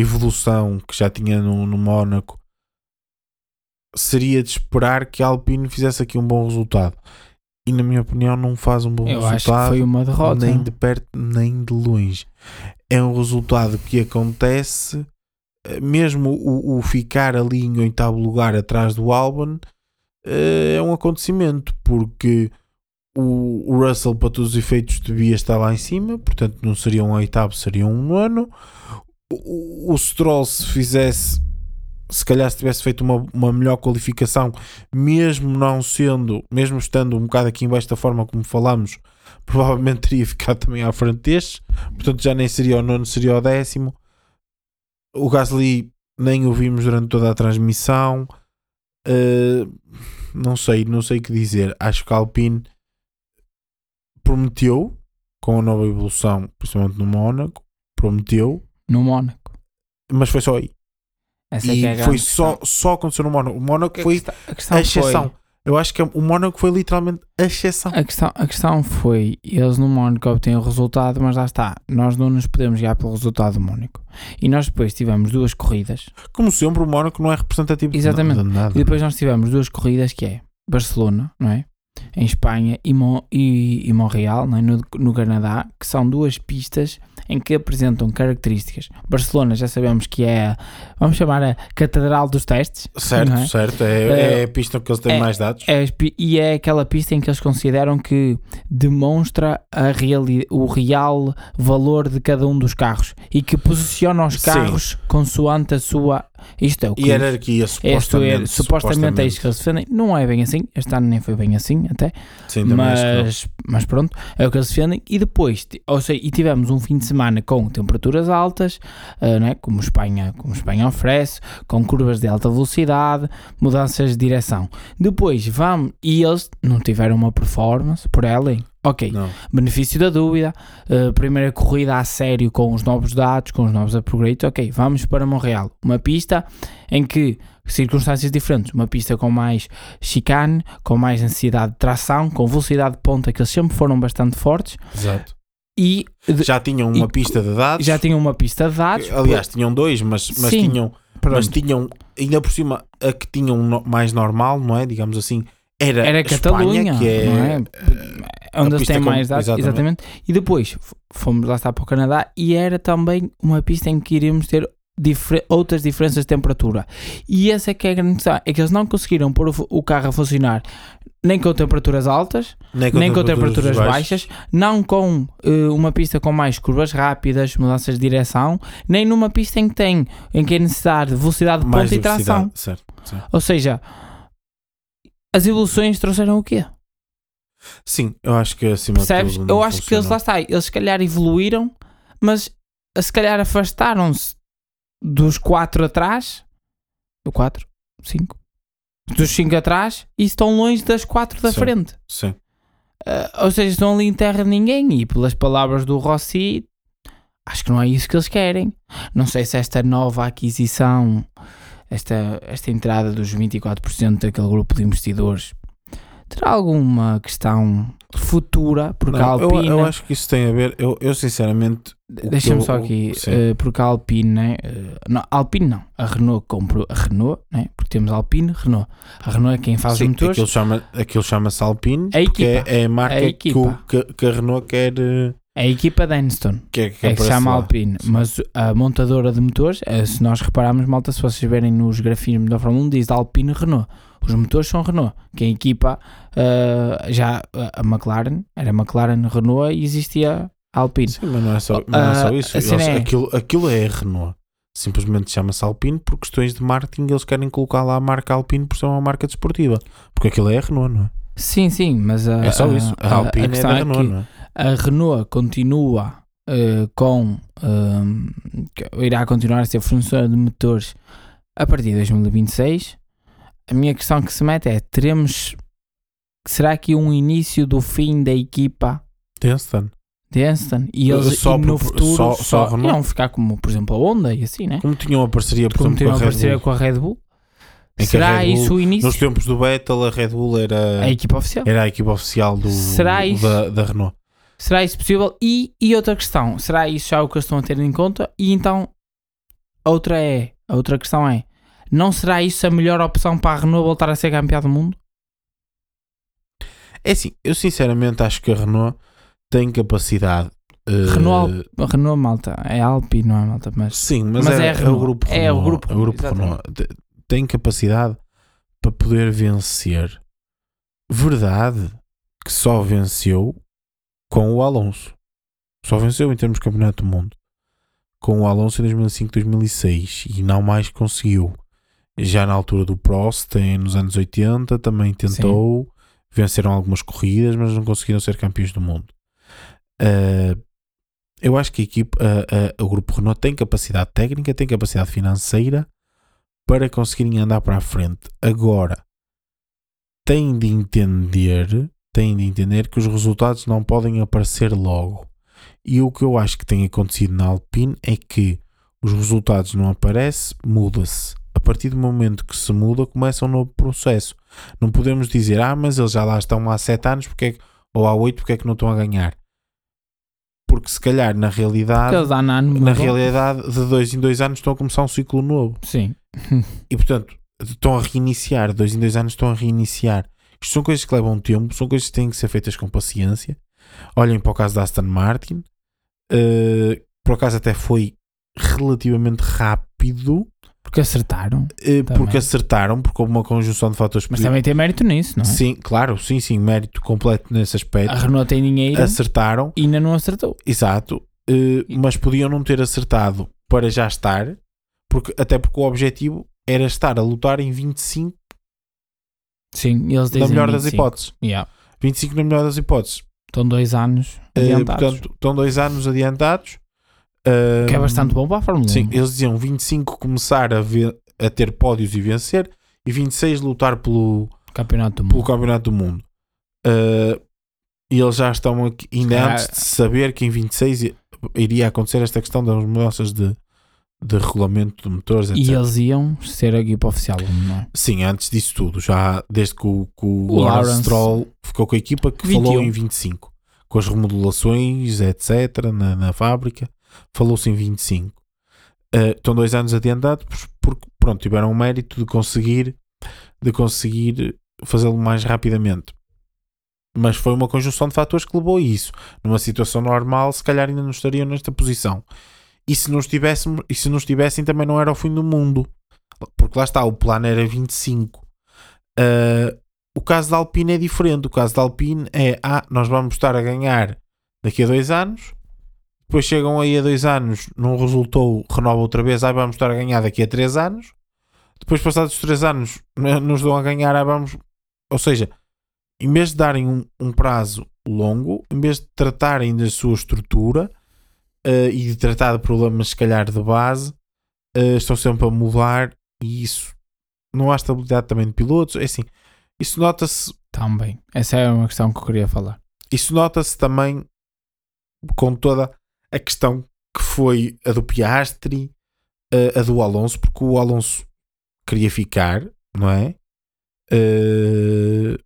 evolução que já tinha no, no Mónaco seria de esperar que a Alpine fizesse aqui um bom resultado. E na minha opinião não faz um bom Eu resultado foi uma derrota. nem de perto nem de longe. É um resultado que acontece eh, mesmo o, o ficar ali em oitavo lugar atrás do Albon eh, é um acontecimento porque o, o Russell para todos os efeitos devia estar lá em cima portanto não seria um oitavo seria um nono o, o Stroll se fizesse se calhar se tivesse feito uma, uma melhor qualificação mesmo não sendo mesmo estando um bocado aqui em baixo da forma como falamos provavelmente teria ficado também à frente destes. Portanto já nem seria o nono seria o décimo. O Gasly nem o vimos durante toda a transmissão. Uh, não sei, não sei o que dizer. Acho que a Alpine prometeu com a nova evolução, principalmente no Mónaco, prometeu, No Mónaco. mas foi só aí. Essa é e que é a foi só, questão. só aconteceu no Mónaco. O Mónaco foi a questão a exceção. foi- Eu acho que o Mónaco foi literalmente a exceção. A questão, a questão foi, eles no Mónaco obtêm o resultado, mas lá está, nós não nos podemos guiar pelo resultado do Mónaco. E nós depois tivemos duas corridas, Como sempre, o Mónaco não é representativo de Exatamente. de nada. e depois nós tivemos duas corridas que é Barcelona, não é? Em Espanha e, Mon e, e Montreal, não é? no, no Canadá, que são duas pistas em que apresentam características. Barcelona já sabemos que é, a- vamos chamar a catedral dos testes. Certo, é? certo. É, É- é a pista que eles têm é- mais dados. É e é aquela pista em que eles consideram que demonstra a reali o real valor de cada um dos carros e que posiciona os Sim. carros consoante a sua. Isto é o que. Hierarquia, Isto é, supostamente. supostamente é isto que eles defendem. Não é bem assim. Este ano nem foi bem assim, até. Sim. Mas, mas pronto, é o que eles defendem. E depois, ou seja, e tivemos um fim de semana com temperaturas altas, ah, não é? como, Espanha, como Espanha oferece, com curvas de alta velocidade, mudanças de direção. Depois vamos, e eles não tiveram uma performance por ela, Ok, Não. benefício da dúvida, uh, primeira corrida a sério com os novos dados, com os novos upgrades, ok, vamos para Montreal. Uma pista em que circunstâncias diferentes, uma pista com mais chicane, com mais necessidade de tração, com velocidade de ponta, que eles sempre foram bastante fortes, Exato. e Já tinham uma E- pista de dados. já tinham uma pista de dados. Aliás, tinham dois, mas, mas Sim, tinham pronto, mas tinham, ainda por cima, a que tinham mais normal, não é? Digamos assim, era, era Catalunha, que é, não é? Onde eles têm com- mais dados, exatamente. exatamente. E depois fomos lá estar para o Canadá e era também uma pista em que iríamos ter difer- outras diferenças de temperatura. E essa é que é a grande questão, é que eles não conseguiram pôr o, o carro a funcionar nem com temperaturas altas, nem nem com temperaturas baixas, não com eh, uma pista com mais curvas rápidas, mudanças de direção, nem numa pista em que tem, em que é necessário velocidade de ponta e tração. certo, certo. Ou seja, as evoluções trouxeram o quê? Sim, eu acho que acima Percebes? de tudo. Eu acho que eles lá funcionou. está, eles se calhar evoluíram, mas eh, se calhar afastaram-se dos 4 atrás, do 4, 5, dos 5 atrás e estão longe das 4 da Sim. frente. Sim. Ah, ou seja, estão ali em terra de ninguém e pelas palavras do Rossi, acho que não é isso que eles querem. Não sei se esta nova aquisição, esta, esta entrada dos 24% daquele grupo de investidores terá alguma questão futura, porque a Não, eu, Alpine. eu acho que isso tem a ver. Eu, eu sinceramente. Deixa-me eu- só aqui, eh, porque a Alpine, né? eh, não, a Alpine não, a Renault comprou a Renault, né? porque temos a Alpine, Renault. A Renault é quem faz Sim, os motores. aquilo chama- aquilo chama-se Alpine, A porque equipa. é, é a marca A que, o- que, que a Renault quer. Eh, A equipa da Aniston. quer, quer é que se aparecer chama lá. Alpine, Sim. mas a montadora de motores, eh, se nós repararmos, malta, se vocês verem nos grafismos da Fórmula 1, diz Alpine Renault. Os motores são Renault. Quem equipa eh, já a a McLaren, era McLaren Renault e existia a Alpine. Sim, mas não é só, não é só Ah, isso. a cena Eles- é- aquilo, aquilo é a Renault. Simplesmente chama-se Alpine por questões de marketing. Eles querem colocar lá a marca Alpine por ser uma marca desportiva. Porque aquilo é a Renault, não é? Sim, sim, mas a, É só a- isso. A, a- Alpine a é da questão é Renault, que não é? A Renault continua eh, com que irá continuar a ser fornecedora de motores a partir de 2026. A minha questão que se mete é: teremos será que um início do fim da equipa Tenstan. de Aston e eles Só e no por- futuro só- só, só iam ficar como, por exemplo, a Honda e assim, né? Como tinham a parceria, por Como exemplo, com a parceria Bull. com a Red Bull. Em a Será Bull, isso o início? Nos tempos do Vettel, a Red Bull era, A equipa oficial. era a equipa oficial do, Será isso? da, da Renault. Será isso possível? E, e outra questão, será isso já o que eles estão a ter em conta? E então, outra é, a outra questão é, não será isso a melhor opção para a Renault voltar a ser campeã do mundo? É assim, eu sinceramente acho que a Renault tem capacidade. eh, Renault, Renault, malta, é Alpine, não é malta, mas... Sim, mas, Mas é, é a é o Renault. grupo É Renault. o grupo é o grupo Renault, Renault. Te- Tem capacidade para poder vencer. Verdade que só venceu com o Alonso. Só venceu em termos de campeonato do mundo. Com o Alonso em 2005, 2006 e não mais conseguiu. Já na altura do Prost, nos anos 80, também tentou. Venceram algumas corridas, mas não conseguiram ser campeões do mundo. Ah, eu acho que a equipe, a- a- o grupo Renault tem capacidade técnica, tem capacidade financeira para conseguirem andar para a frente. Agora, têm de entender, têm de entender que os resultados não podem aparecer logo. E o que eu acho que tem acontecido na Alpine é que os resultados não aparecem, muda-se. A partir do momento que se muda, começa um novo processo. Não podemos dizer, ah, mas eles já lá estão há 7 anos, porque é que- ou há 8, porque é que não estão a ganhar? Porque se calhar, na realidade, na realidade, de dois em dois anos estão a começar um ciclo novo. Sim. E portanto, estão a reiniciar. De dois em dois anos estão a reiniciar. Isto são coisas que levam tempo, são coisas que têm que ser feitas com paciência. Olhem para o caso da Aston Martin. Uh, por acaso até foi relativamente rápido, Porque acertaram. uh, porque acertaram, porque houve uma conjunção de fatores Mas também tem mérito nisso, não é? Sim, claro, sim, sim, mérito completo nesse aspecto. A Renault tem dinheiro Acertaram, e ainda não acertou. exato, uh, mas podiam não ter acertado para já estar, porque, até porque o objetivo era estar a lutar em 25 Sim, eles na dizem melhor das 25. hipóteses. Yeah. 25 na melhor das hipóteses. Estão dois anos Uh, adiantados. portanto, estão dois anos adiantados. Uh, que é bastante bom para a Fórmula 1. Sim, eles diziam 25 começar a, ve- a ter pódios e vencer, e 26 lutar pelo, Campeonato do pelo Mundo. Campeonato do Mundo. Uh, E eles já estão aqui, ainda antes de saber que em 26 i- iria acontecer esta questão das mudanças de, de regulamento de motores, etc. E eles iam ser a equipa oficial, não é? Sim, antes disso tudo, já desde que o, que o, O Lawrence Lawrence. Stroll ficou com a equipa que 21. falou em 25, com as remodelações, etc., na, na fábrica, falou-se em 25. Eh, estão dois anos adiantados porque pronto, tiveram o mérito de conseguir de conseguir fazê-lo mais rapidamente. Mas foi uma conjunção de fatores que levou a isso. Numa situação normal, se calhar ainda não estariam nesta posição. E se não estivéssemos, e se não estivessem, também não era o fim do mundo. Porque lá está, o plano era 25. Ah, o caso da Alpine é diferente. O caso da Alpine é: ah, nós vamos estar a ganhar daqui a dois anos. Depois chegam aí a dois anos, não resultou, renova outra vez, ah, vamos estar a ganhar daqui a três anos. Depois, passados os três anos, nos dão a ganhar, ah, vamos. Ou seja, em vez de darem um, um prazo longo, em vez de tratarem da sua estrutura eh, e de tratar de problemas, se calhar, de base, eh, estão sempre a mudar e isso não há estabilidade também de pilotos. É assim, isso nota-se Também. Essa é uma questão que eu queria falar. isso nota-se também com toda a questão que foi a do Piastri, a, a do Alonso, porque o Alonso queria ficar, não é? Eh,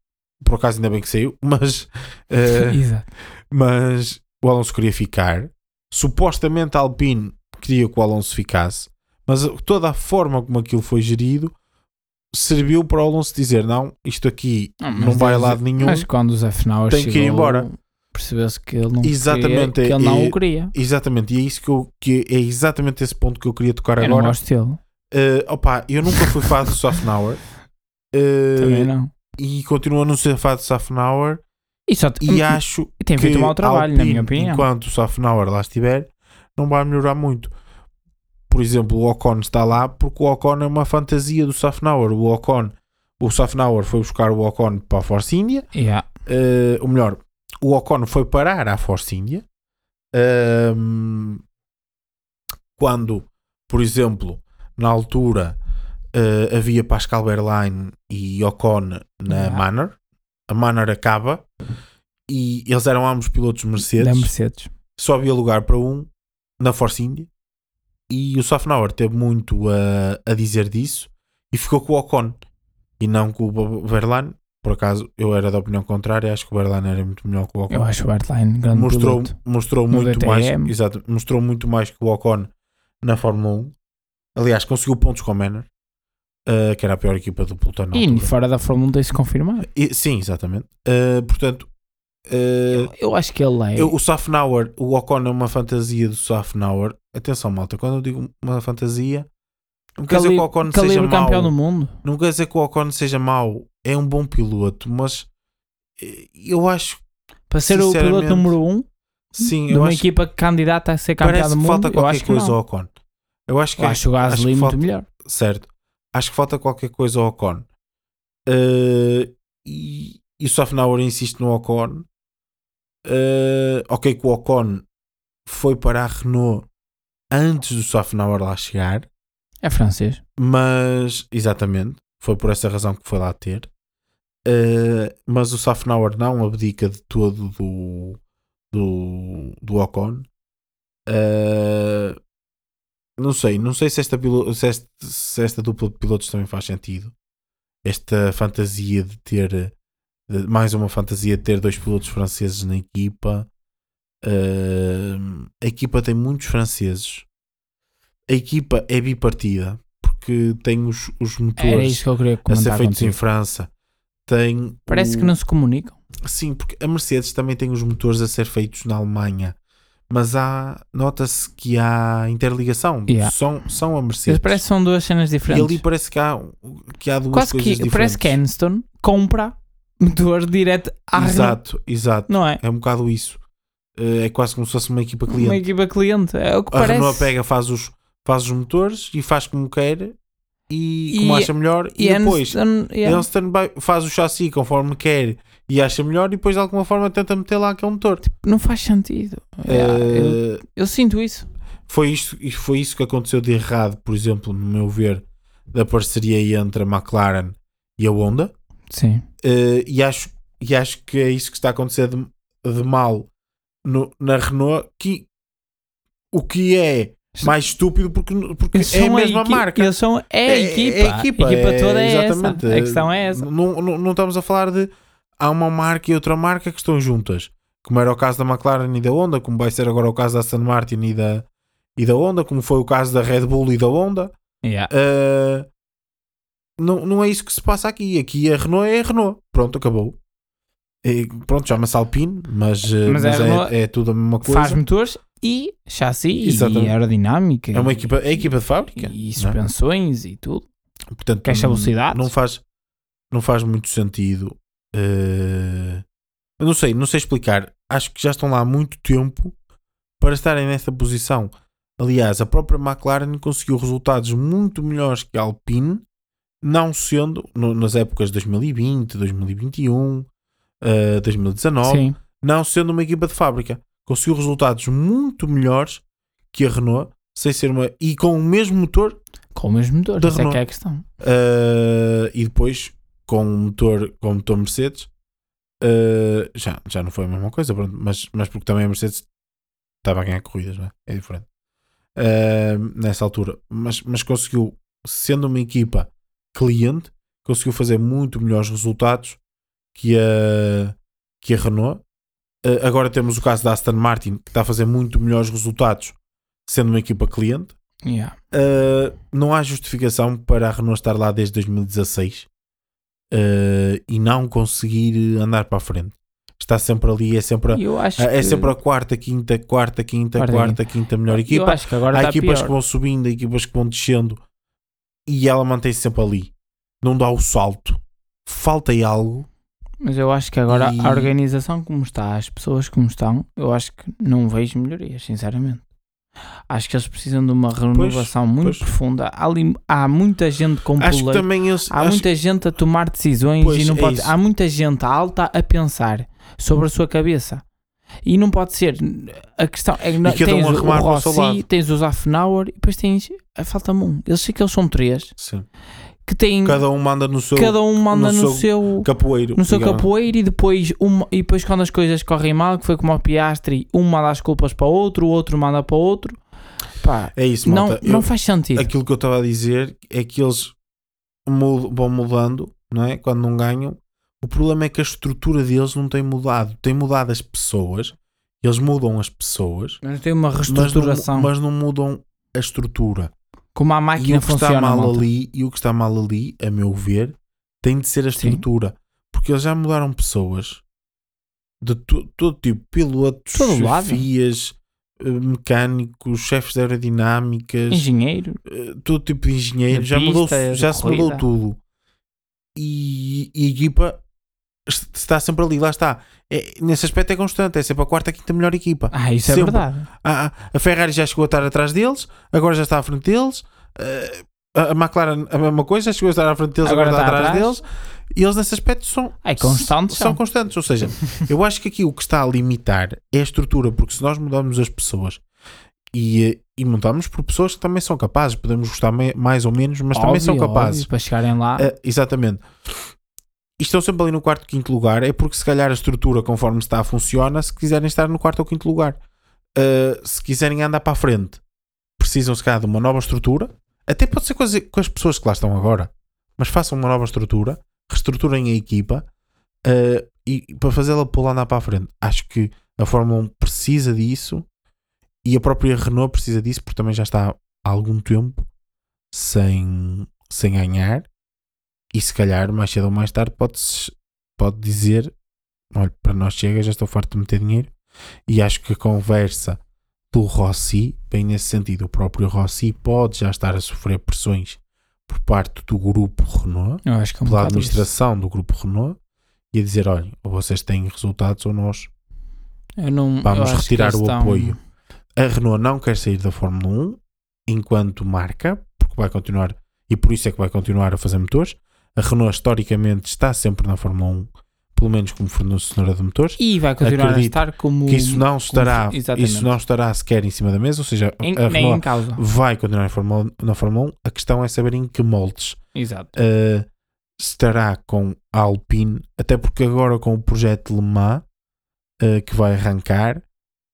por acaso ainda bem que saiu, mas, eh, Exato. mas o Alonso queria ficar. Supostamente a Alpine queria que o Alonso ficasse, mas toda a forma como aquilo foi gerido serviu para o Alonso dizer: Não, isto aqui Não, não vai a lado nenhum. Mas quando o Zé Final Tem que ir chegou, embora. Percebeu-se que ele não Exatamente, queria, que ele não é- o queria. Exatamente, e é isso que, eu, que é exatamente esse ponto que eu queria tocar Eu não agora. gosto dele. Eh, opa, eu nunca fui fã do Softenauer eh, Também não. e continuo a não ser fã do Softenauer E, só e acho e tem que feito um mau trabalho, a na minha Alpine, opinião. enquanto o Softenauer lá estiver, não vai melhorar muito. Por exemplo, o Ocon está lá porque o Ocon é uma fantasia do Softenauer. O Ocon, o Softenauer foi buscar o Ocon para a Force India Yeah. eh, ou melhor, o Ocon foi parar à Force India Ahm, quando, por exemplo, na altura eh, havia Pascal Wehrlein e Ocon na Yeah. Manor, a Manor acaba e eles eram ambos pilotos Mercedes, Da Mercedes. só havia lugar para um na Force India e o Softenauer teve muito a, a dizer disso e ficou com o Ocon e não com o Verlaine. Por acaso, eu era da opinião contrária, acho que o Verlaine era muito melhor que o Ocon. Eu acho o Bertline grande mostrou, piloto. mostrou No muito mais, DTM. exato, mostrou muito mais que o Ocon na Fórmula 1. Aliás, conseguiu pontos com o Manor, eh, que era a pior equipa do pelotão E altura. fora da Fórmula 1 tem-se confirmar. E- sim, exatamente. Eh, portanto, eh, Eu, eu acho que ele é. eu- o Softenauer, o Ocon é uma fantasia do Softenauer. Atenção, malta, quando eu digo uma fantasia, não quer dizer que o Ocon seja mau. campeão do mundo. Não quer dizer que o Ocon seja mau. É um bom piloto, mas eh, eu acho, Para ser o piloto número 1 um sim, de uma acho equipa candidata a ser campeão do mundo, falta eu qualquer acho que coisa ao Ocon. Eu acho que, Eu acho o acho Gasly que muito melhor. certo. Acho que falta qualquer coisa ao Ocon. Eh, e, e o Softenauer insiste no Ocon. Eh, ok, que o Ocon foi para a Renault antes do Softenauer lá chegar, É francês. mas exatamente foi por essa razão que foi lá ter. Eh, mas o Softenauer não abdica de todo do, do, do Ocon. Eh, não sei, não sei se esta, se, este- se esta dupla de pilotos também faz sentido. Esta fantasia de ter de- mais uma fantasia de ter dois pilotos franceses na equipa. Eh, a equipa tem muitos franceses. A equipa é bipartida porque tem os, os Era motores isso que eu queria a ser feitos em. França. Tem Parece o- que não se comunicam. Sim, porque a Mercedes também tem os motores a ser feitos na Alemanha. Mas há, nota-se que há interligação. Yeah. São, são a Mercedes. Parece que são duas cenas e diferentes. ali parece que há, que há duas Quase coisas que diferentes. parece que Aniston compra motor direto à. Exato, exato. Não é? É um bocado isso. Eh, É quase como se fosse uma equipa Uma cliente. equipa cliente. É o que A parece. Renault pega, faz os, faz os motores e faz como quer e, E- como acha melhor. E, E depois Aniston, yeah. Vai- faz o chassi conforme quer e acha melhor e depois de alguma forma tenta meter lá aquele motor. não faz sentido. Eu, Eh, eu sinto isso. foi, isto, e foi isso que aconteceu de errado, por exemplo, no meu ver, da parceria entre a McLaren e a Honda. Sim. Eh, e, acho, e acho que é isso que está a acontecer de- de mal no- na Renault, que, o que é mais estúpido porque, porque é a mesma equi- marca. Eles são é a equipa. É a equipa, é- toda é exatamente. essa. A questão é essa. Não, não, não estamos a falar de há uma marca e outra marca que estão juntas, como era o caso da McLaren e da Honda, como vai ser agora o caso da Aston Martin e da, e da Honda, como foi o caso da Red Bull e da Honda. Yeah. Uh, não, não é isso que se passa aqui. Aqui a Renault é a Renault. Pronto, acabou. E, pronto, chama-se Alpine, mas, Mas mas, é é, é tudo a mesma coisa. Faz motores e chassi Exatamente. e aerodinâmica. É uma equipa, é equipa de fábrica. E é? suspensões e tudo. Portanto, Queixa não- velocidades. Não faz, não faz muito sentido. Eh, eu não sei, não sei explicar. Acho que já estão lá há muito tempo para estarem nessa posição. Aliás, a própria McLaren conseguiu resultados muito melhores que a Alpine, não sendo no- nas épocas de 2020, 2021, eh, 2019, Sim. não sendo uma equipa de fábrica. Conseguiu resultados muito melhores que a Renault, sem ser uma. e com o mesmo motor Com o mesmo motor. Da Essa é que é a questão. Uh, e depois com o motor, com o motor Mercedes uh, já, já não foi a mesma coisa, pronto, mas, mas porque também a Mercedes estava a ganhar corridas, é? É diferente Uh, nessa altura, mas, mas conseguiu, sendo uma equipa cliente, conseguiu fazer muito melhores resultados que a, que a Renault. Uh, agora temos o caso da Aston Martin, que está a fazer muito melhores resultados sendo uma equipa cliente. Yeah. Uh, não há justificação para a Renault estar lá desde 2016 uh, e não conseguir andar para a frente. Está sempre ali, é sempre a, é sempre a quarta, quinta, quarta, quinta, Quarta, quarta, quinta melhor equipa. Há equipas pior. que vão subindo, há equipas que vão descendo e ela mantém-se sempre ali. Não dá o salto. Falta-lhe algo. Mas eu acho que agora E- a organização como está, as pessoas como estão, eu acho que não vejo melhorias, sinceramente. Acho que eles precisam de uma renovação muito pois. profunda. Há, ali- há muita gente com Acho poleiro, também há acho- muita gente a tomar decisões Pois, e não é pode. isso. Há muita gente alta a pensar sobre a sua cabeça. E não pode ser. A questão é que um tens a o, o o Rossi, tens os Afnauer e depois tens. ah, Falta-me um. Eles sei que eles são três Sim. Que têm. Cada, Cada um manda no seu um manda no no, seu seu capoeiro. no seu digamos. capoeiro e depois, uma, e depois quando as coisas correm mal, que foi como o Piastri, um manda as culpas para o outro, o outro manda para o outro. Pá, É isso, não, malta. não Eu- faz sentido. aquilo que eu estava a dizer é que eles mud- vão mudando, não é? Quando não ganham. O problema é que a estrutura deles não tem mudado. Tem mudado as pessoas. Eles mudam as pessoas, Mas tem uma mas não, reestruturação. mas não mudam a estrutura. Como a E máquina o que está mal malta. ali, e o que está mal ali, a meu ver, tem de ser a Sim. estrutura. Porque eles já mudaram pessoas de to- todo tipo, pilotos, Todo chefias, eh, mecânicos, chefes de aerodinâmicas, Engenheiro. eh, todo tipo de engenheiro, já, mudou, já se mudou tudo. E, e a equipa está sempre ali, lá está. É, nesse aspecto é constante, é sempre a quarta, quinta melhor equipa. Ah, isso é Sempre. verdade. Ah, ah, a Ferrari já chegou a estar atrás deles, agora já está à frente deles. eh, a a McLaren, a mesma coisa, já chegou a estar à frente deles, agora, Agora está está atrás, atrás. deles. E eles, nesse aspecto, são, É constantes. são são. constantes. Ou seja, eu acho que aqui o que está a limitar é a estrutura, porque se nós mudarmos as pessoas e, e montamos por pessoas que também são capazes, podemos gostar mais ou menos, mas também são Óbvio, capazes. óbvio, para chegarem lá. Ah, exatamente. E estão sempre ali no quarto, quinto lugar, é porque se calhar a estrutura conforme está funciona, se quiserem estar no quarto ou quinto lugar. Ah, se quiserem andar para a frente, precisam se calhar de uma nova estrutura. Até pode ser com as, com as pessoas que lá estão agora, mas façam uma nova estrutura, reestruturem a equipa ah, e e para fazê-la pular andar para a frente. Acho que a Fórmula 1 precisa disso e a própria Renault precisa disso porque também já está há algum tempo sem, sem ganhar e se calhar mais cedo ou mais tarde pode, pode dizer olha, para nós chega, já estou farto de meter dinheiro e acho que a conversa do Rossi, bem nesse sentido, o próprio Rossi pode já estar a sofrer pressões por parte do grupo Renault, é um pela bocado isso. administração do grupo Renault e a dizer, olha, ou vocês têm resultados ou nós não, Vamos retirar o apoio. A Renault não quer sair da Fórmula 1 enquanto marca, porque vai continuar, e por isso é que vai continuar a fazer motores. A Renault historicamente está sempre na Fórmula 1, pelo menos como fornecedora de motores. E vai continuar Acredito a estar como. Que isso não estará, exatamente. isso não estará sequer em cima da mesa, ou seja, em, a Renault vai continuar na Fórmula, na Fórmula 1. A questão é saber em que moldes Exato. uh, estará com a Alpine, até porque agora com o projeto Le Mans uh, que vai arrancar,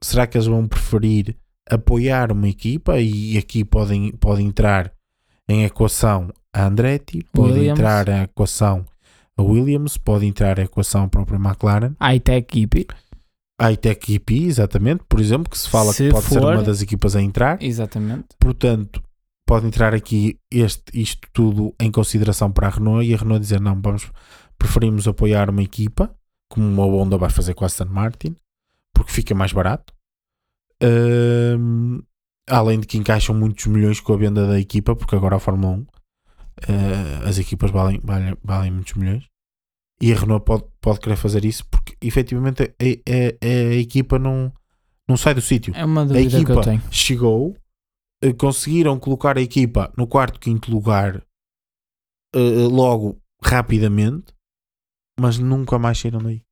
será que eles vão preferir apoiar uma equipa e aqui podem, pode entrar em equação a Andretti, pode Williams. entrar em equação a Williams, pode entrar em equação a própria McLaren, High-tech equipe. a iTech EP, exatamente, por exemplo, que se fala Se que pode ser for- uma das equipas a entrar. Exatamente. Portanto, pode entrar aqui este, isto tudo em consideração para a Renault e a Renault dizer não, vamos, preferimos apoiar uma equipa, como uma Honda vai fazer com a Aston Martin, porque fica mais barato. Ahm, além de que encaixam muitos milhões com a venda da equipa, porque agora a Fórmula 1 ah, as equipas valem, valem, valem muitos milhões. E a Renault pode, pode querer fazer isso porque efetivamente a, a- a- a equipa não, não sai do sítio É uma a dúvida que eu equipa tenho. chegou, eh, conseguiram colocar a equipa no quarto, quinto lugar eh, logo rapidamente, mas nunca mais saíram daí.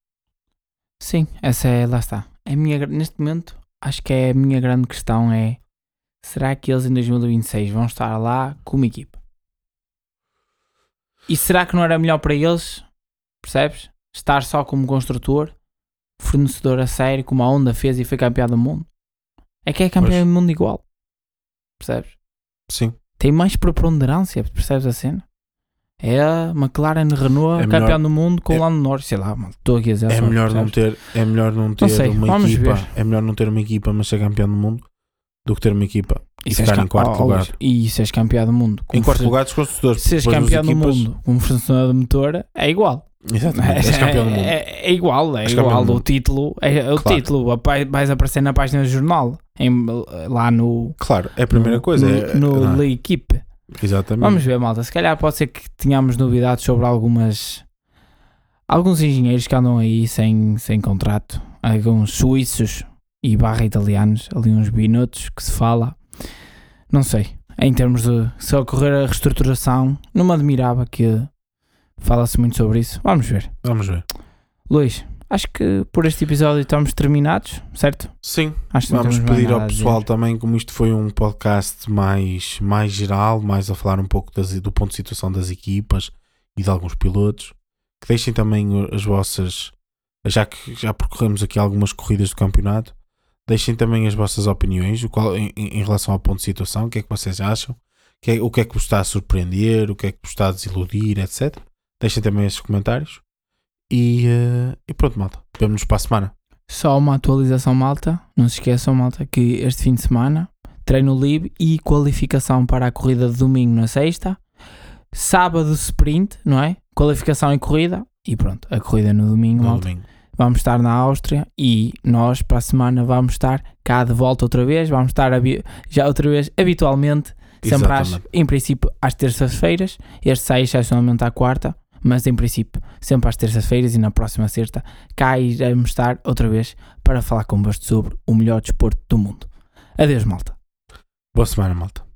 Sim, essa é, lá está. A minha, neste momento, acho que é a minha grande questão é será que eles em 2026 vão estar lá como equipa? E será que não era melhor para eles, percebes? Estar só como construtor, fornecedor a sério, como a Honda fez e foi campeão do mundo? É que é campeão do mundo igual, percebes? Sim. Tem mais preponderância, percebes a cena? É a McLaren Renault É melhor- campeão do mundo com é- o Lando Norris, sei lá, estou aqui a dizer É melhor, não ter, é melhor não ter sei, uma equipa, ver. é melhor não ter uma equipa, mas ser campeão do mundo do que ter uma equipa e, ficar em cam- quarto oh, lugar. Luís, E seres campeão do mundo. Em quarto lugar dos construtores. Seres campeão do mundo como fornecedor de motor é igual. Exatamente, és campeão do mundo. É, é igual, é És igual. O título, é, o Claro. título apa- vais aparecer na página do jornal, em- lá no. Claro, é a primeira no- coisa. No, é, no é? Exatamente. Vamos ver, malta. Se calhar pode ser que tenhamos novidades sobre algumas. Alguns engenheiros que andam aí sem, sem contrato. Alguns suíços e barra italianos. Ali uns minutos que se fala. Não sei. Em termos de se ocorrer a reestruturação, não me admirava que fala-se muito sobre isso. Vamos ver. Vamos ver. Luís, acho que por este episódio estamos terminados, certo? Sim, Acho que não Vamos pedir ao pessoal também, como isto foi um podcast mais, mais geral, mais a falar um pouco das- do ponto de situação das equipas e de alguns pilotos, que deixem também as vossas, já que já percorremos aqui algumas corridas do campeonato, deixem também as vossas opiniões qual, em, em relação ao ponto de situação, o que é que vocês acham, o que é, o que é que vos está a surpreender, o que é que vos está a desiludir, etc. Deixem também esses comentários. E, eh, e pronto, malta. Vemo-nos para a semana. Só uma atualização, malta. Não se esqueçam, malta, que este fim de semana treino livre e qualificação para a corrida de domingo na sexta. Sábado, sprint, não é? Qualificação e corrida. E pronto, a corrida no domingo, No malta. domingo. Vamos estar na Áustria e nós, para a semana, vamos estar cá de volta outra vez. Vamos estar já outra vez habitualmente, sempre às, em princípio às terças-feiras. Este sai excepcionalmente à quarta, mas em princípio sempre às terças-feiras e na próxima sexta cá iremos estar outra vez para falar convosco sobre o melhor desporto do mundo. Adeus, malta. Boa semana, malta.